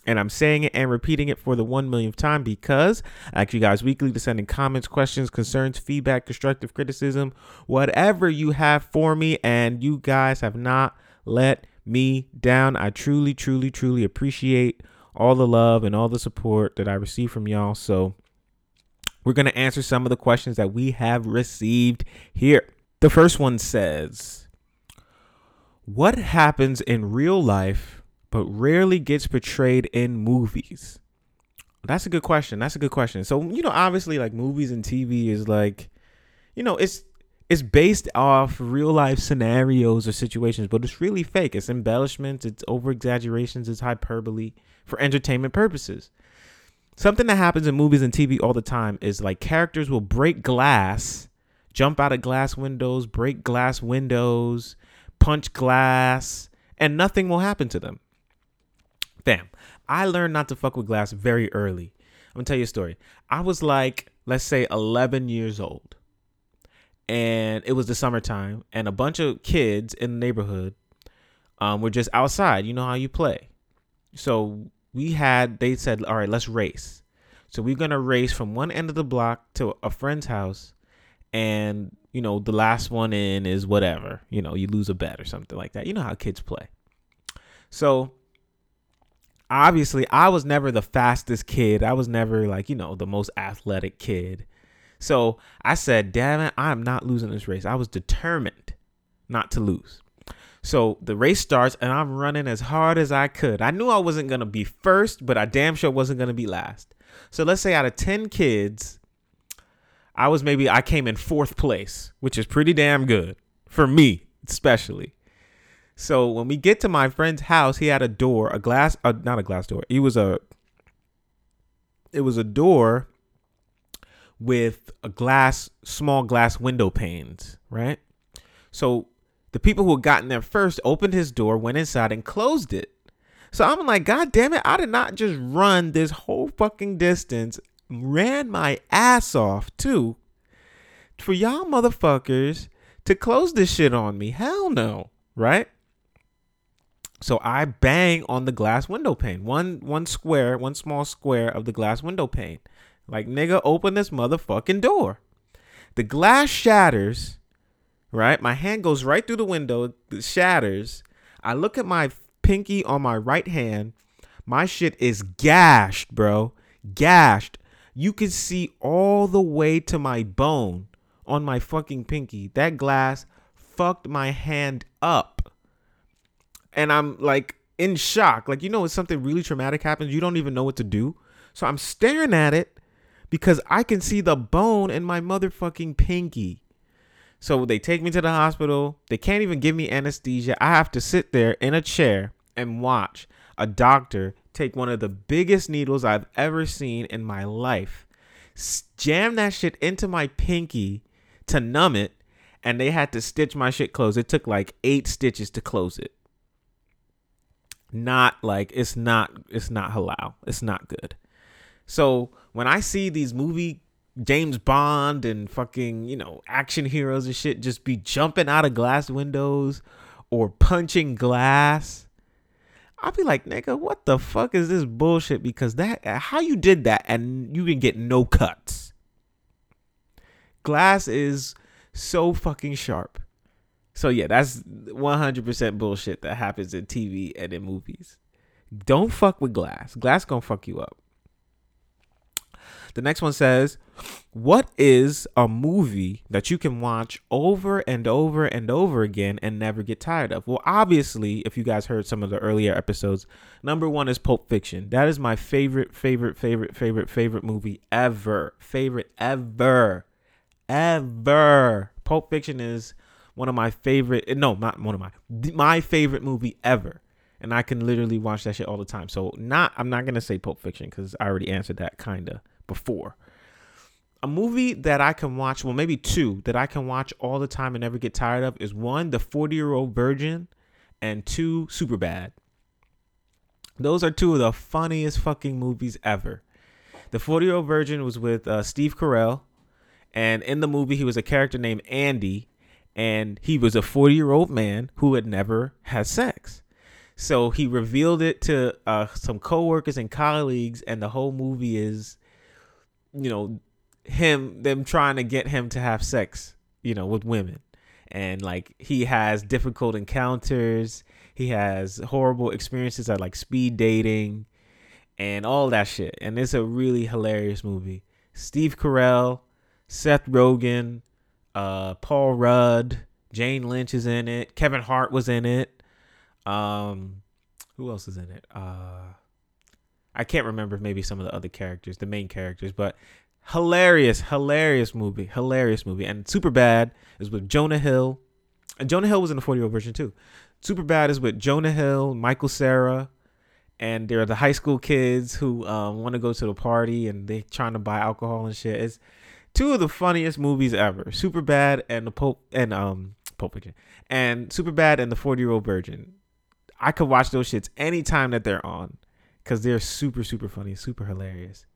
And I'm saying it and repeating it for the one millionth time because I ask you guys weekly to send in comments, questions, concerns, feedback, constructive criticism, whatever you have for me. And you guys have not let me down. I truly, truly, truly appreciate all the love and all the support that I receive from y'all. So we're going to answer some of the questions that we have received here. The first one says, What happens in real life but rarely gets portrayed in movies? That's a good question. That's a good question. So, you know, obviously like movies and TV is like, you know, it's it's based off real life scenarios or situations, but it's really fake. It's embellishments, it's over exaggerations, it's hyperbole for entertainment purposes. Something that happens in movies and TV all the time is like characters will break glass jump out of glass windows, break glass windows, punch glass, and nothing will happen to them. Bam. I learned not to fuck with glass very early. I'm gonna tell you a story. I was like, let's say 11 years old. And it was the summertime, and a bunch of kids in the neighborhood um, were just outside. You know how you play. So we had, they said, all right, let's race. So we're gonna race from one end of the block to a friend's house and you know the last one in is whatever you know you lose a bet or something like that you know how kids play so obviously i was never the fastest kid i was never like you know the most athletic kid so i said damn it i'm not losing this race i was determined not to lose So the race starts, and I'm running as hard as I could. I knew I wasn't gonna be first, but I damn sure wasn't gonna be last. So let's say out of 10 kids, I was maybe I came in fourth place, which is pretty damn good for me, especially. So when we get to my friend's house, he had a door, a glass, uh, not a glass door. He was a, it was a door with a glass, small glass window panes, right? So the people who had gotten there first opened his door, went inside, and closed it. So I'm like, God damn it, I did not just run this whole fucking distance, ran my ass off too, for y'all motherfuckers to close this shit on me. Hell no, right? So I bang on the glass window pane. One one square, one small square of the glass window pane. Like nigga, open this motherfucking door. The glass shatters, right? My hand goes right through the window, it shatters. I look at my pinky on my right hand. My shit is gashed, bro. Gashed. You can see all the way to my bone on my fucking pinky. That glass fucked my hand up. And I'm like in shock. Like, you know, when something really traumatic happens, you don't even know what to do. So I'm staring at it because I can see the bone in my motherfucking pinky. So they take me to the hospital. They can't even give me anesthesia. I have to sit there in a chair and watch a doctor take one of the biggest needles I've ever seen in my life, jam that shit into my pinky to numb it, and they had to stitch my shit closed. It took like eight stitches to close it. Not like it's not it's not halal. It's not good. So when I see these movie James Bond and fucking, you know, action heroes and shit just be jumping out of glass windows or punching glass, I'll be like, nigga, what the fuck is this bullshit? Because that how you did that and you can get no cuts. Glass is so fucking sharp. So yeah, that's 100% bullshit that happens in TV and in movies. Don't fuck with glass. Glass gonna fuck you up. The next one says, What is a movie that you can watch over and over and over again and never get tired of? Well, obviously, if you guys heard some of the earlier episodes, number one is Pulp Fiction. That is my favorite, favorite, favorite, favorite, favorite movie ever. Favorite ever. Ever. Pulp Fiction is one of my favorite, no, not one of my, my favorite movie ever and I can literally watch that shit all the time. So not I'm not gonna say Pulp Fiction because I already answered that kinda before. A movie that I can watch, well, maybe two that I can watch all the time and never get tired of is one, The 40 Year Old Virgin, and two, Super Bad. Those are two of the funniest fucking movies ever. The 40 Year Old Virgin was with uh, Steve Carell, and in the movie, he was a character named Andy, and he was a 40 year old man who had never had sex. So he revealed it to uh, some coworkers and colleagues, and the whole movie is you know, him them trying to get him to have sex, you know, with women. And like he has difficult encounters, he has horrible experiences at like speed dating and all that shit. And it's a really hilarious movie. Steve Carell, Seth Rogen, uh, Paul Rudd, Jane Lynch is in it. Kevin Hart was in it. Um, who else is in it? Uh, I can't remember maybe some of the other characters, the main characters, but hilarious, hilarious movie, hilarious movie. And Super Bad is with Jonah Hill, and Jonah Hill was in the 40 year old version too. Super Bad is with Jonah Hill, Michael Cera, and they're the high school kids who um, want to go to the party and they're trying to buy alcohol and shit. It's two of the funniest movies ever. Super Bad and the Pope and um Pope and Super Bad and the 40 year old virgin. I could watch those shits anytime that they're on because they're super super funny, super hilarious.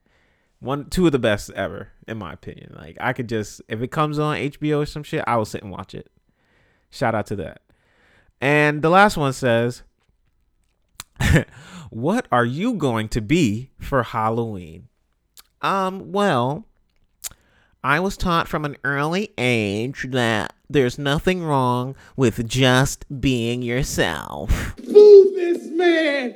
One, two of the best ever, in my opinion. Like I could just, if it comes on HBO or some shit, I will sit and watch it. Shout out to that. And the last one says, "What are you going to be for Halloween?" Um, well, I was taught from an early age that there's nothing wrong with just being yourself. Move this man!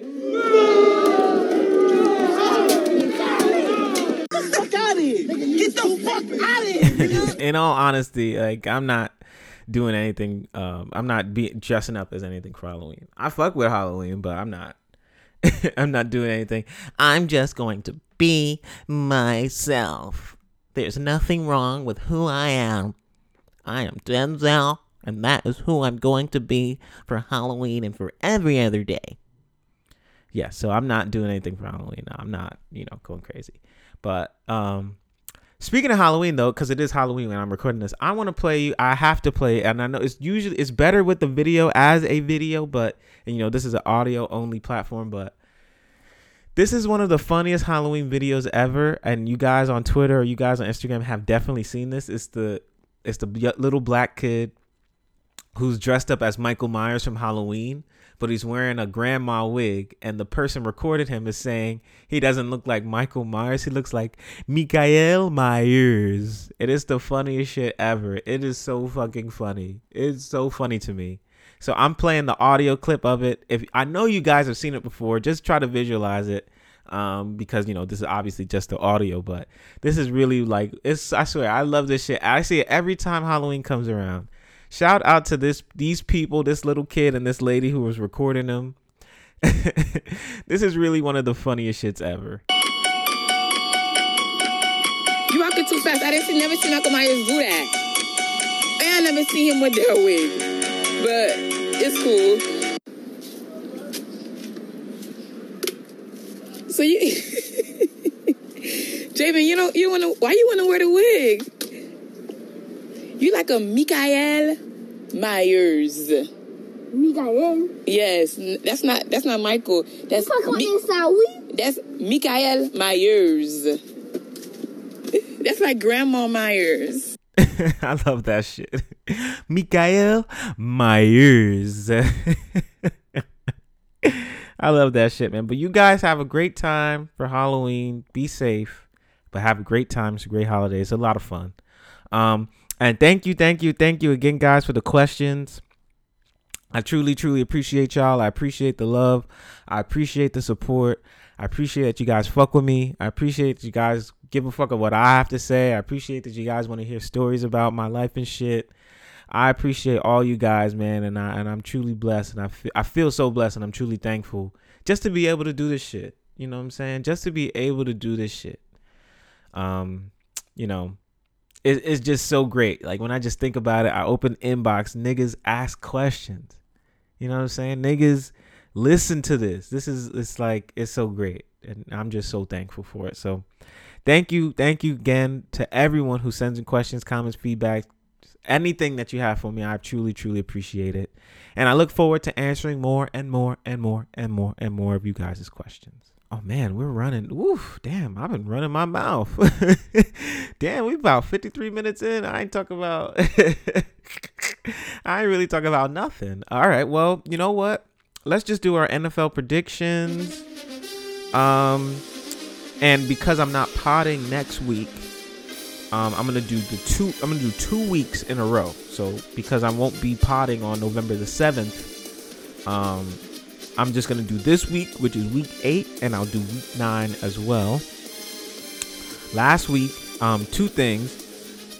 In all honesty, like I'm not doing anything. Um, I'm not be dressing up as anything for Halloween. I fuck with Halloween, but I'm not. I'm not doing anything. I'm just going to be myself. There's nothing wrong with who I am. I am Denzel, and that is who I'm going to be for Halloween and for every other day. Yeah, so I'm not doing anything for Halloween. I'm not, you know, going crazy. But um speaking of Halloween though, because it is Halloween when I'm recording this, I want to play you. I have to play, and I know it's usually it's better with the video as a video, but you know this is an audio only platform, but this is one of the funniest Halloween videos ever, and you guys on Twitter or you guys on Instagram have definitely seen this. It's the it's the little black kid who's dressed up as Michael Myers from Halloween, but he's wearing a grandma wig, and the person recorded him is saying he doesn't look like Michael Myers, he looks like Mikael Myers. It is the funniest shit ever. It is so fucking funny. It's so funny to me. So I'm playing the audio clip of it. If I know you guys have seen it before, just try to visualize it. Um, because you know this is obviously just the audio, but this is really like it's. I swear, I love this shit. I see it every time Halloween comes around. Shout out to this these people, this little kid and this lady who was recording them. this is really one of the funniest shits ever. You walking too fast. I didn't see, never see Michael Myers do that. And I never see him with their wig. But it's cool. So you, Javen, you know you wanna why you wanna wear the wig? You like a Mikael Myers. Mikael. Yes, that's not that's not Michael. That's Mi- that's Mikael Myers. That's like Grandma Myers. I love that shit. Mikael Myers. I love that shit, man. But you guys have a great time for Halloween. Be safe, but have a great time. It's a great holiday. It's a lot of fun. Um, and thank you, thank you, thank you again, guys, for the questions. I truly, truly appreciate y'all. I appreciate the love. I appreciate the support. I appreciate that you guys fuck with me. I appreciate you guys give a fuck of what I have to say. I appreciate that you guys want to hear stories about my life and shit. I appreciate all you guys, man, and I and I'm truly blessed, and I feel I feel so blessed, and I'm truly thankful just to be able to do this shit. You know what I'm saying? Just to be able to do this shit. Um, you know, it, it's just so great. Like when I just think about it, I open inbox, niggas ask questions. You know what I'm saying? Niggas listen to this. This is it's like it's so great, and I'm just so thankful for it. So, thank you, thank you again to everyone who sends in questions, comments, feedback, anything that you have for me, I truly, truly appreciate it. And I look forward to answering more and more and more and more and more of you guys' questions. Oh man, we're running. Oof, damn, I've been running my mouth. damn, we about 53 minutes in. I ain't talking about I ain't really talking about nothing. All right, well, you know what? Let's just do our NFL predictions. Um and because I'm not potting next week, um, I'm gonna do the two. I'm gonna do two weeks in a row. So because I won't be potting on November the seventh, um, I'm just gonna do this week, which is week eight, and I'll do week nine as well. Last week, um, two things.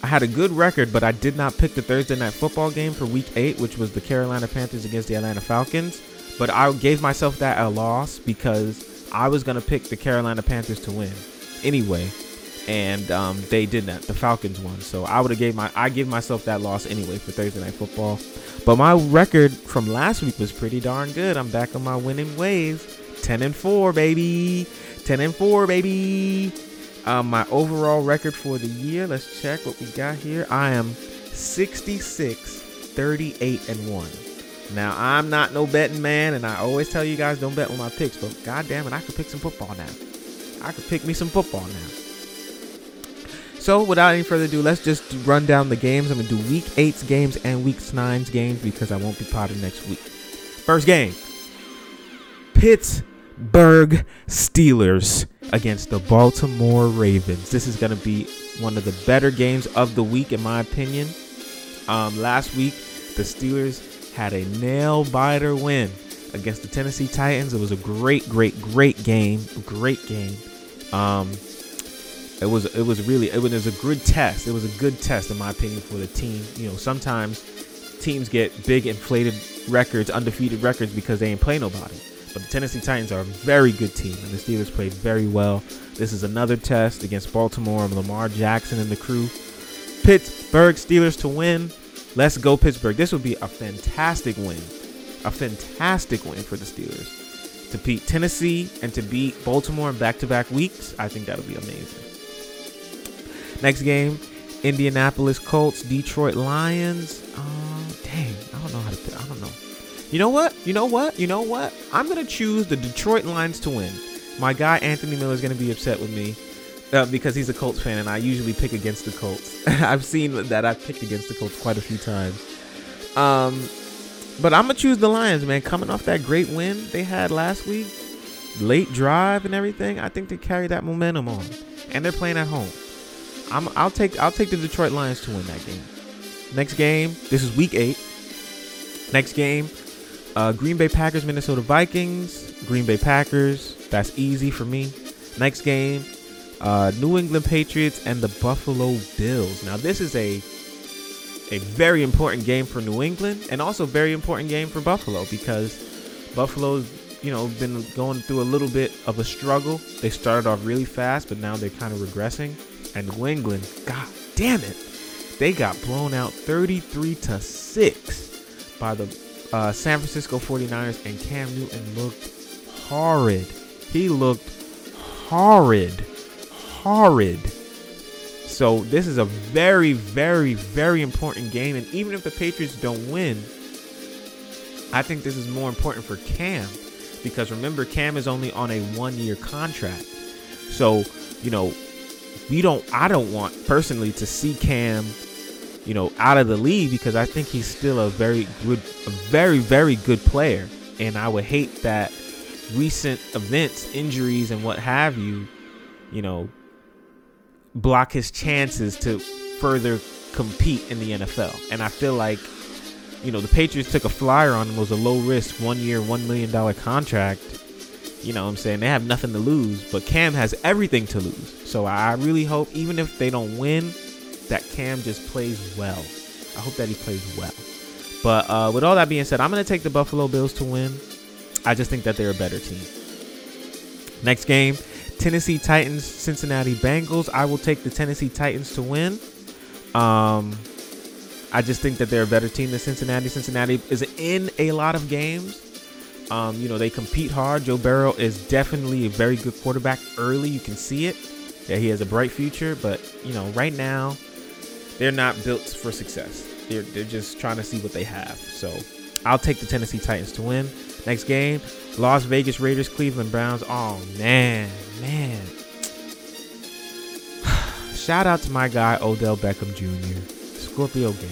I had a good record, but I did not pick the Thursday night football game for week eight, which was the Carolina Panthers against the Atlanta Falcons. But I gave myself that a loss because I was gonna pick the Carolina Panthers to win anyway and um, they did not. The Falcons won, so I would have gave my I give myself that loss anyway for Thursday night football. But my record from last week was pretty darn good. I'm back on my winning ways. Ten and four, baby. Ten and four, baby. Um, my overall record for the year. Let's check what we got here. I am 66, 38 and one. Now I'm not no betting man, and I always tell you guys don't bet with my picks. But god damn it, I could pick some football now. I could pick me some football now. So without any further ado, let's just run down the games. I'm gonna do week eight's games and week nine's games because I won't be potting next week. First game. Pittsburgh Steelers against the Baltimore Ravens. This is gonna be one of the better games of the week, in my opinion. Um, last week, the Steelers had a nail biter win against the Tennessee Titans. It was a great, great, great game. Great game. Um, it was it was really it was a good test. It was a good test in my opinion for the team. You know, sometimes teams get big inflated records, undefeated records because they ain't play nobody. But the Tennessee Titans are a very good team, and the Steelers played very well. This is another test against Baltimore, of Lamar Jackson and the crew. Pittsburgh Steelers to win. Let's go Pittsburgh. This would be a fantastic win. A fantastic win for the Steelers. To beat Tennessee and to beat Baltimore in back-to-back weeks, I think that'll be amazing. Next game, Indianapolis Colts, Detroit Lions. Oh, dang. I don't know how to pick. I don't know. You know what? You know what? You know what? I'm to choose the Detroit Lions to win. My guy Anthony Miller is to be upset with me uh, because he's a Colts fan and I usually pick against the Colts. I've seen that I've picked against the Colts quite a few times. Um, but I'm gonna choose the Lions, man. Coming off that great win they had last week, late drive and everything, I think they carry that momentum on, and they're playing at home. I'm, I'll take I'll take the Detroit Lions to win that game. Next game, this is Week Eight. Next game, uh, Green Bay Packers, Minnesota Vikings. Green Bay Packers. That's easy for me. Next game, uh, New England Patriots and the Buffalo Bills. Now this is a a very important game for New England and also very important game for Buffalo because Buffalo's you know been going through a little bit of a struggle. They started off really fast, but now they're kind of regressing. And New England, god damn it, they got blown out 33 to 6 by the uh, San Francisco 49ers and Cam Newton looked horrid. He looked horrid. Horrid. So this is a very, very, very important game. And even if the Patriots don't win, I think this is more important for Cam because remember, Cam is only on a one-year contract. So you know, we don't. I don't want personally to see Cam, you know, out of the league because I think he's still a very good, a very, very good player. And I would hate that recent events, injuries, and what have you, you know, block his chances to further compete in the NFL. And I feel like, you know, the Patriots took a flyer on him. It was a low risk, one year, $1 million contract. You know what I'm saying? They have nothing to lose, but Cam has everything to lose. So I really hope, even if they don't win, that Cam just plays well. I hope that he plays well. But uh, with all that being said, I'm going to take the Buffalo Bills to win. I just think that they're a better team. Next game, Tennessee Titans, Cincinnati Bengals. I will take the Tennessee Titans to win. Um, I just think that they're a better team than Cincinnati. Cincinnati is in a lot of games. Um, you know, they compete hard. Joe Burrow is definitely a very good quarterback early. You can see it. Yeah, he has a bright future, but you know, right now they're not built for success. They're they're just trying to see what they have. So I'll take the Tennessee Titans to win. Next game, Las Vegas Raiders, Cleveland Browns. Oh man, man. Shout out to my guy Odell Beckham Jr. Scorpio game.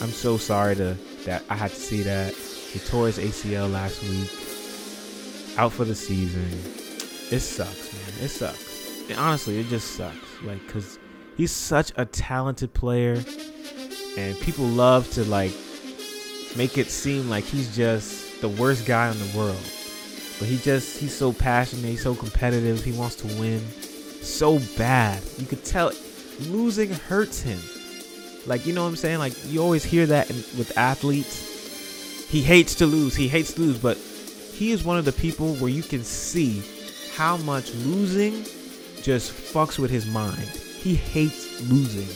I'm so sorry to that I had to see that. He tore his ACL last week. Out for the season. It sucks, man. It sucks. And honestly, it just sucks. Like, cause he's such a talented player, and people love to like make it seem like he's just the worst guy in the world. But he just he's so passionate, he's so competitive, he wants to win so bad. You could tell losing hurts him. Like you know what I'm saying? Like you always hear that in, with athletes. He hates to lose. He hates to lose, but he is one of the people where you can see how much losing just fucks with his mind. He hates losing.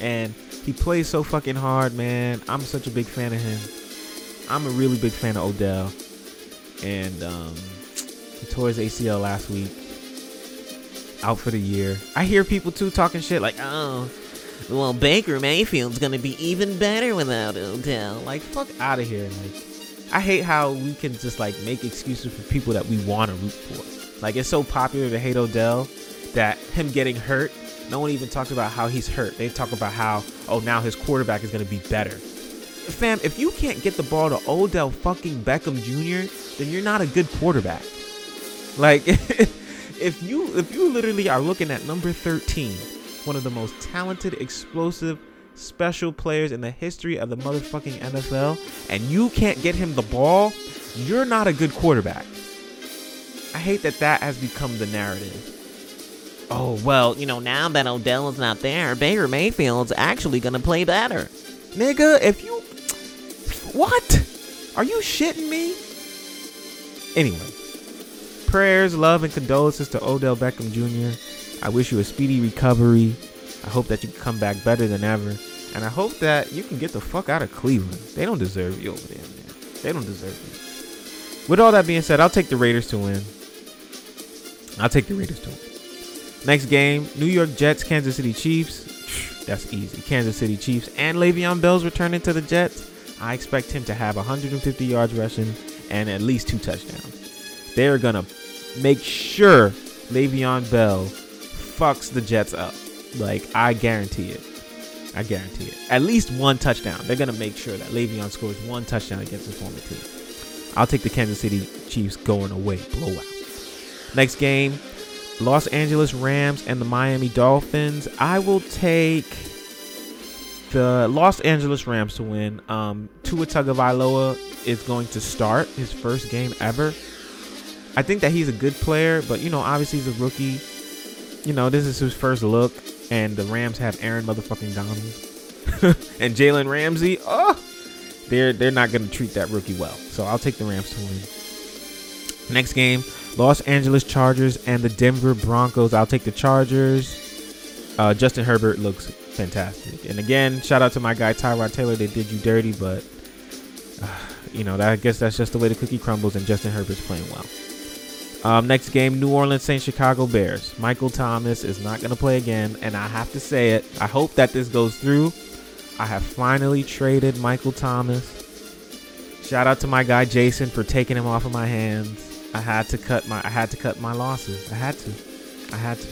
And he plays so fucking hard, man. I'm such a big fan of him. I'm a really big fan of Odell. And um, he tore his ACL last week. Out for the year. I hear people too talking shit like, oh, well, Baker Mayfield's gonna be even better without Odell. Like, fuck out of here. Like, I hate how we can just like make excuses for people that we want to root for. Like, it's so popular to hate Odell that him getting hurt, no one even talks about how he's hurt. They talk about how, oh, now his quarterback is gonna be better. Fam, if you can't get the ball to Odell fucking Beckham Jr., then you're not a good quarterback. Like, if you if you literally are looking at number 13 one of the most talented, explosive, special players in the history of the motherfucking NFL, and you can't get him the ball, you're not a good quarterback. I hate that that has become the narrative. Oh, well, you know, now that Odell is not there, Baker Mayfield's actually going to play better. Nigga, if you What? Are you shitting me? Anyway, prayers, love, and condolences to Odell Beckham Jr. I wish you a speedy recovery. I hope that you come back better than ever. And I hope that you can get the fuck out of Cleveland. They don't deserve you over there, man. They don't deserve you. With all that being said, I'll take the Raiders to win. I'll take the Raiders to win. Next game, New York Jets, Kansas City Chiefs. That's easy. Kansas City Chiefs and Le'Veon Bell's returning to the Jets. I expect him to have 150 yards rushing and at least two touchdowns. They're gonna make sure Le'Veon Bell fucks the Jets up. Like I guarantee it. I guarantee it. At least one touchdown. They're gonna make sure that Le'Veon scores one touchdown against his former team. I'll take the Kansas City Chiefs going away, blowout. Next game, Los Angeles Rams and the Miami Dolphins. I will take the Los Angeles Rams to win. Um, Tua Tagovailoa is going to start his first game ever. I think that he's a good player, but you know, obviously he's a rookie. You know, this is his first look, and the Rams have Aaron motherfucking Donald and Jalen Ramsey. Oh, they're they're not going to treat that rookie well. So I'll take the Rams to win. Next game, Los Angeles Chargers and the Denver Broncos. I'll take the Chargers. Uh, Justin Herbert looks fantastic. And again, shout out to my guy Tyrod Taylor. They did you dirty, but uh, you know, that, I guess that's just the way the cookie crumbles. And Justin Herbert's playing well. Um, next game, New Orleans Saints, Chicago Bears. Michael Thomas is not going to play again, and I have to say it. I hope that this goes through. I have finally traded Michael Thomas. Shout out to my guy Jason for taking him off of my hands. I had to cut my I had to cut my losses. I had to. I had to.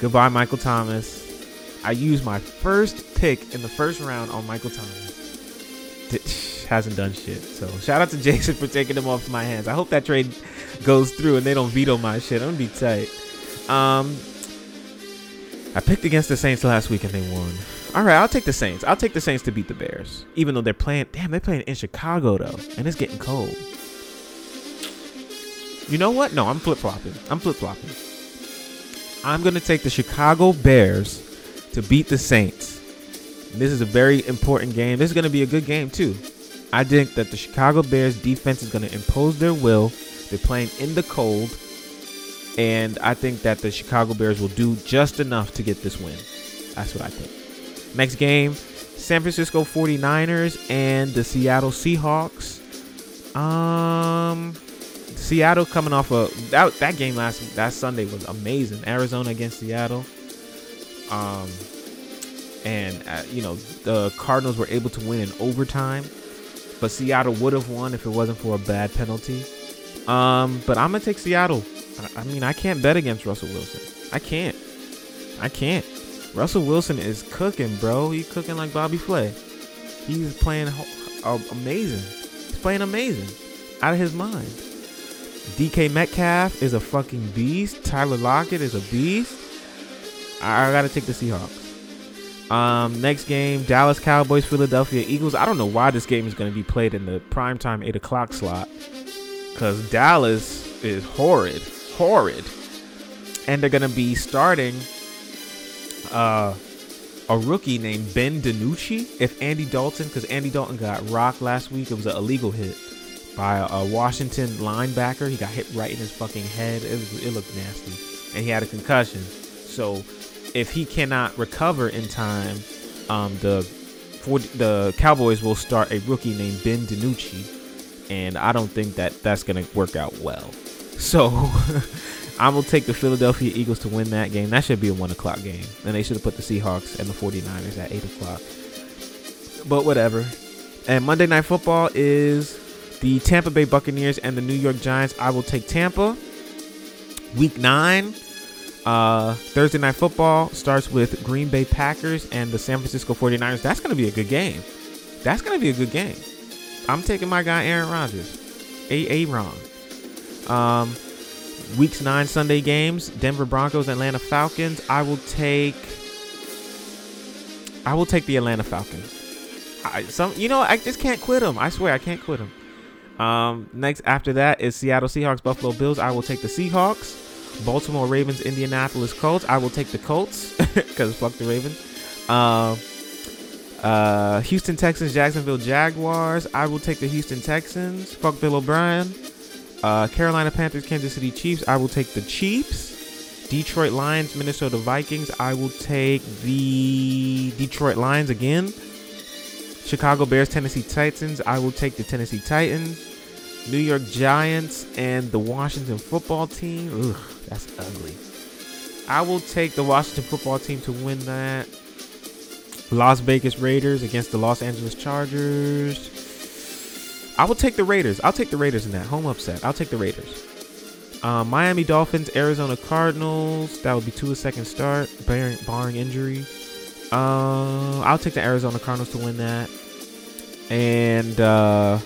Goodbye, Michael Thomas. I used my first pick in the first round on Michael Thomas. D- hasn't done shit. So shout out to Jason for taking him off my hands. I hope that trade goes through and they don't veto my shit. I'm gonna be tight. Um, I picked against the Saints last week and they won. All right, I'll take the Saints. I'll take the Saints to beat the Bears, even though they're playing. Damn, they're playing in Chicago though, and it's getting cold. You know what? No, I'm flip flopping. I'm flip flopping. I'm gonna take the Chicago Bears to beat the Saints. And this is a very important game. This is gonna be a good game too. I think that the Chicago Bears defense is gonna impose their will. They're playing in the cold. And I think that the Chicago Bears will do just enough to get this win. That's what I think. Next game, San Francisco 49ers and the Seattle Seahawks. Um Seattle coming off a that that game last that Sunday was amazing. Arizona against Seattle. Um and uh, you know, the Cardinals were able to win in overtime, but Seattle would have won if it wasn't for a bad penalty. Um, but I'm gonna take Seattle. I, I mean, I can't bet against Russell Wilson. I can't. I can't. Russell Wilson is cooking, bro. He's cooking like Bobby Flay. He's playing uh, amazing. He's playing amazing. Out of his mind. DK Metcalf is a fucking beast. Tyler Lockett is a beast. I, I gotta take the Seahawks. Um, next game, Dallas Cowboys, Philadelphia Eagles. I don't know why this game is going to be played in the primetime 8 o'clock slot. Because Dallas is horrid. Horrid. And they're going to be starting uh, a rookie named Ben DiNucci. If Andy Dalton, because Andy Dalton got rocked last week, it was an illegal hit by a, a, Washington linebacker. He got hit right in his fucking head. It, was, it looked nasty. And he had a concussion. So if he cannot recover in time, um, the for the Cowboys will start a rookie named Ben DiNucci, and I don't think that that's gonna work out well. So I'm gonna take the Philadelphia Eagles to win that game. That should be a one o'clock game, and they should have put the Seahawks and the 49ers at eight o'clock. But whatever. And Monday Night Football is the Tampa Bay Buccaneers and the New York Giants. I will take Tampa. Week nine. Uh, Thursday night football starts with Green Bay Packers and the San Francisco 49ers. That's going to be a good game. That's going to be a good game. I'm taking my guy Aaron Rodgers. A A Ron. Um, weeks nine Sunday games: Denver Broncos, Atlanta Falcons. I will take. I will take the Atlanta Falcons. I, some, you know, I just can't quit them. I swear, I can't quit them. Um, next after that is Seattle Seahawks, Buffalo Bills. I will take the Seahawks. Baltimore Ravens, Indianapolis Colts. I will take the Colts because fuck the Ravens. Uh, Uh, Houston Texans, Jacksonville Jaguars. I will take the Houston Texans. Fuck Bill O'Brien. Uh, Carolina Panthers, Kansas City Chiefs. I will take the Chiefs. Detroit Lions, Minnesota Vikings. I will take the Detroit Lions again. Chicago Bears, Tennessee Titans. I will take the Tennessee Titans. New York Giants and the Washington football team. Ugh, that's ugly. I will take the Washington football team to win that. Las Vegas Raiders against the Los Angeles Chargers. I will take the Raiders. I'll take the Raiders in that home upset. I'll take the Raiders. Um, Miami Dolphins, Arizona Cardinals. That would be Tua second start, barring, barring injury. Uh, I'll take the Arizona Cardinals to win that. And uh,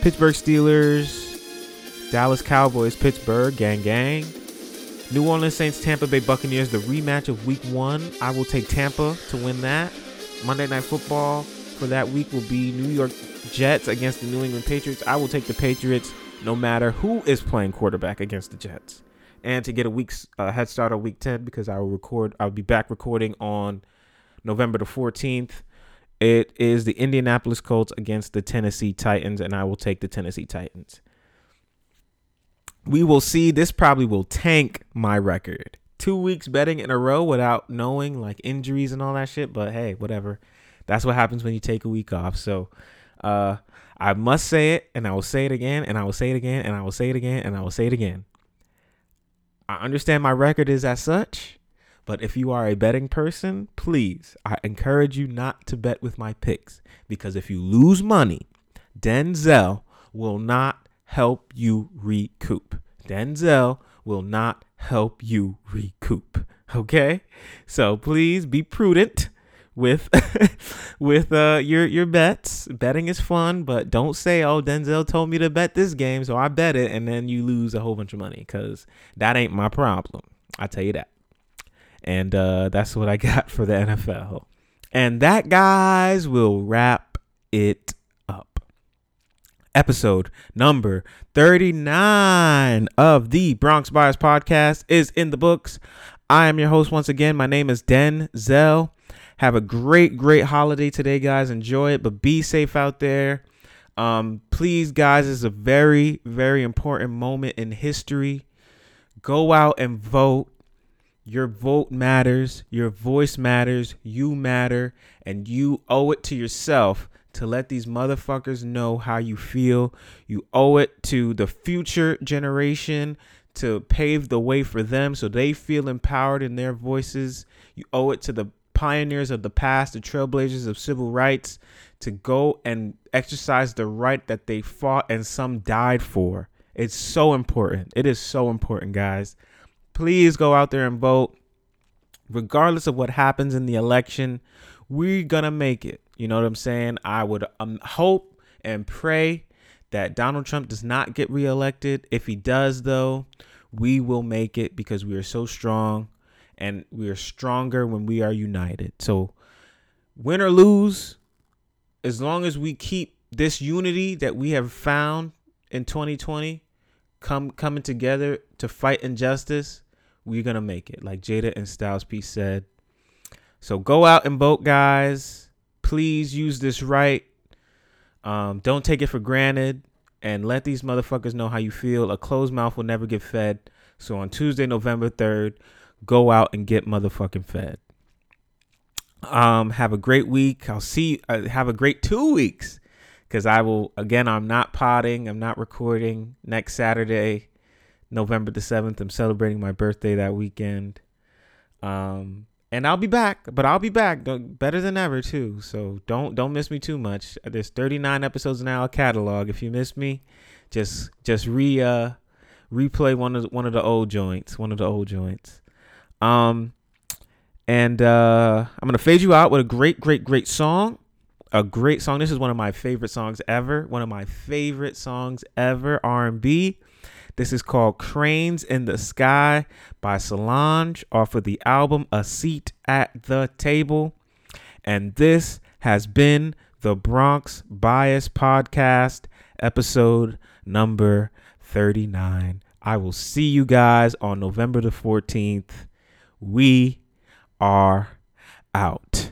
Pittsburgh Steelers, Dallas Cowboys, Pittsburgh, gang gang. New Orleans Saints, Tampa Bay Buccaneers, the rematch of week one. I will take Tampa to win that. Monday Night Football for that week will be New York Jets against the New England Patriots. I will take the Patriots no matter who is playing quarterback against the Jets. And to get a week's uh, head start on week 10, because I will record, I'll be back recording on November the 14th. It is the Indianapolis Colts against the Tennessee Titans, and I will take the Tennessee Titans. We will see. This probably will tank my record. Two weeks betting in a row without knowing like injuries and all that shit. But hey, whatever. That's what happens when you take a week off. So uh I must say it, and I will say it again, and I will say it again, and I will say it again, and I will say it again. I understand my record is as such, but if you are a betting person, please, I encourage you not to bet with my picks because if you lose money, Denzel will not help you recoup. Denzel will not help you recoup. Okay? So please be prudent with with uh your your bets. Betting is fun, but don't say, "Oh, Denzel told me to bet this game, so I bet it," and then you lose a whole bunch of money because that ain't my problem. I tell you that. And uh, that's what I got for the NFL. And that, guys, will wrap it. Episode number 39 of the Bronx Bias Podcast is in the books. I am your host once again. My name is Denzel. Have a great, great holiday today, guys. Enjoy it, but be safe out there. Um, please, guys, it's a very, very important moment in history. Go out and vote. Your vote matters. Your voice matters. You matter. And you owe it to yourself to let these motherfuckers know how you feel. You owe it to the future generation to pave the way for them so they feel empowered in their voices. You owe it to the pioneers of the past, the trailblazers of civil rights, to go and exercise the right that they fought and some died for. It's so important. It is so important, guys. Please go out there and vote. Regardless of what happens in the election, we're going to make it. You know what I'm saying? I would um, hope and pray that Donald Trump does not get reelected. If he does, though, we will make it because we are so strong and we are stronger when we are united. So, win or lose, as long as we keep this unity that we have found in 2020 come coming together to fight injustice, we're gonna make it. Like Jada and Styles P said. So go out and vote, guys. Please use this right. Um, don't take it for granted and let these motherfuckers know how you feel. A closed mouth will never get fed. So on Tuesday, November 3rd, go out and get motherfucking fed. Um, have a great week. I'll see. Uh, have a great two weeks because I will again. I'm not potting. I'm not recording next Saturday, November the seventh. I'm celebrating my birthday that weekend. Um, and I'll be back, but I'll be back better than ever too. So don't don't miss me too much. There's 39 episodes in our catalog. If you miss me, just just re uh replay one of the, one of the old joints, one of the old joints. Um, and uh, I'm gonna fade you out with a great, great, great song. A great song. This is one of my favorite songs ever. One of my favorite songs ever. R&B. This is called Cranes in the Sky by Solange off of the album A Seat at the Table. And this has been the Bronx Bias Podcast, episode number 39. I will see you guys on November the 14th. We are out.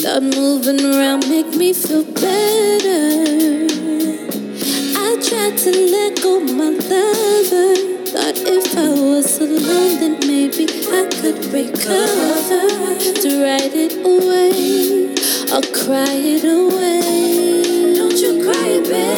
Thought moving around make me feel better. I tried to let go my lover. Thought if I was alone, then maybe I could recover to write it away or cry it away. Don't you cry, babe.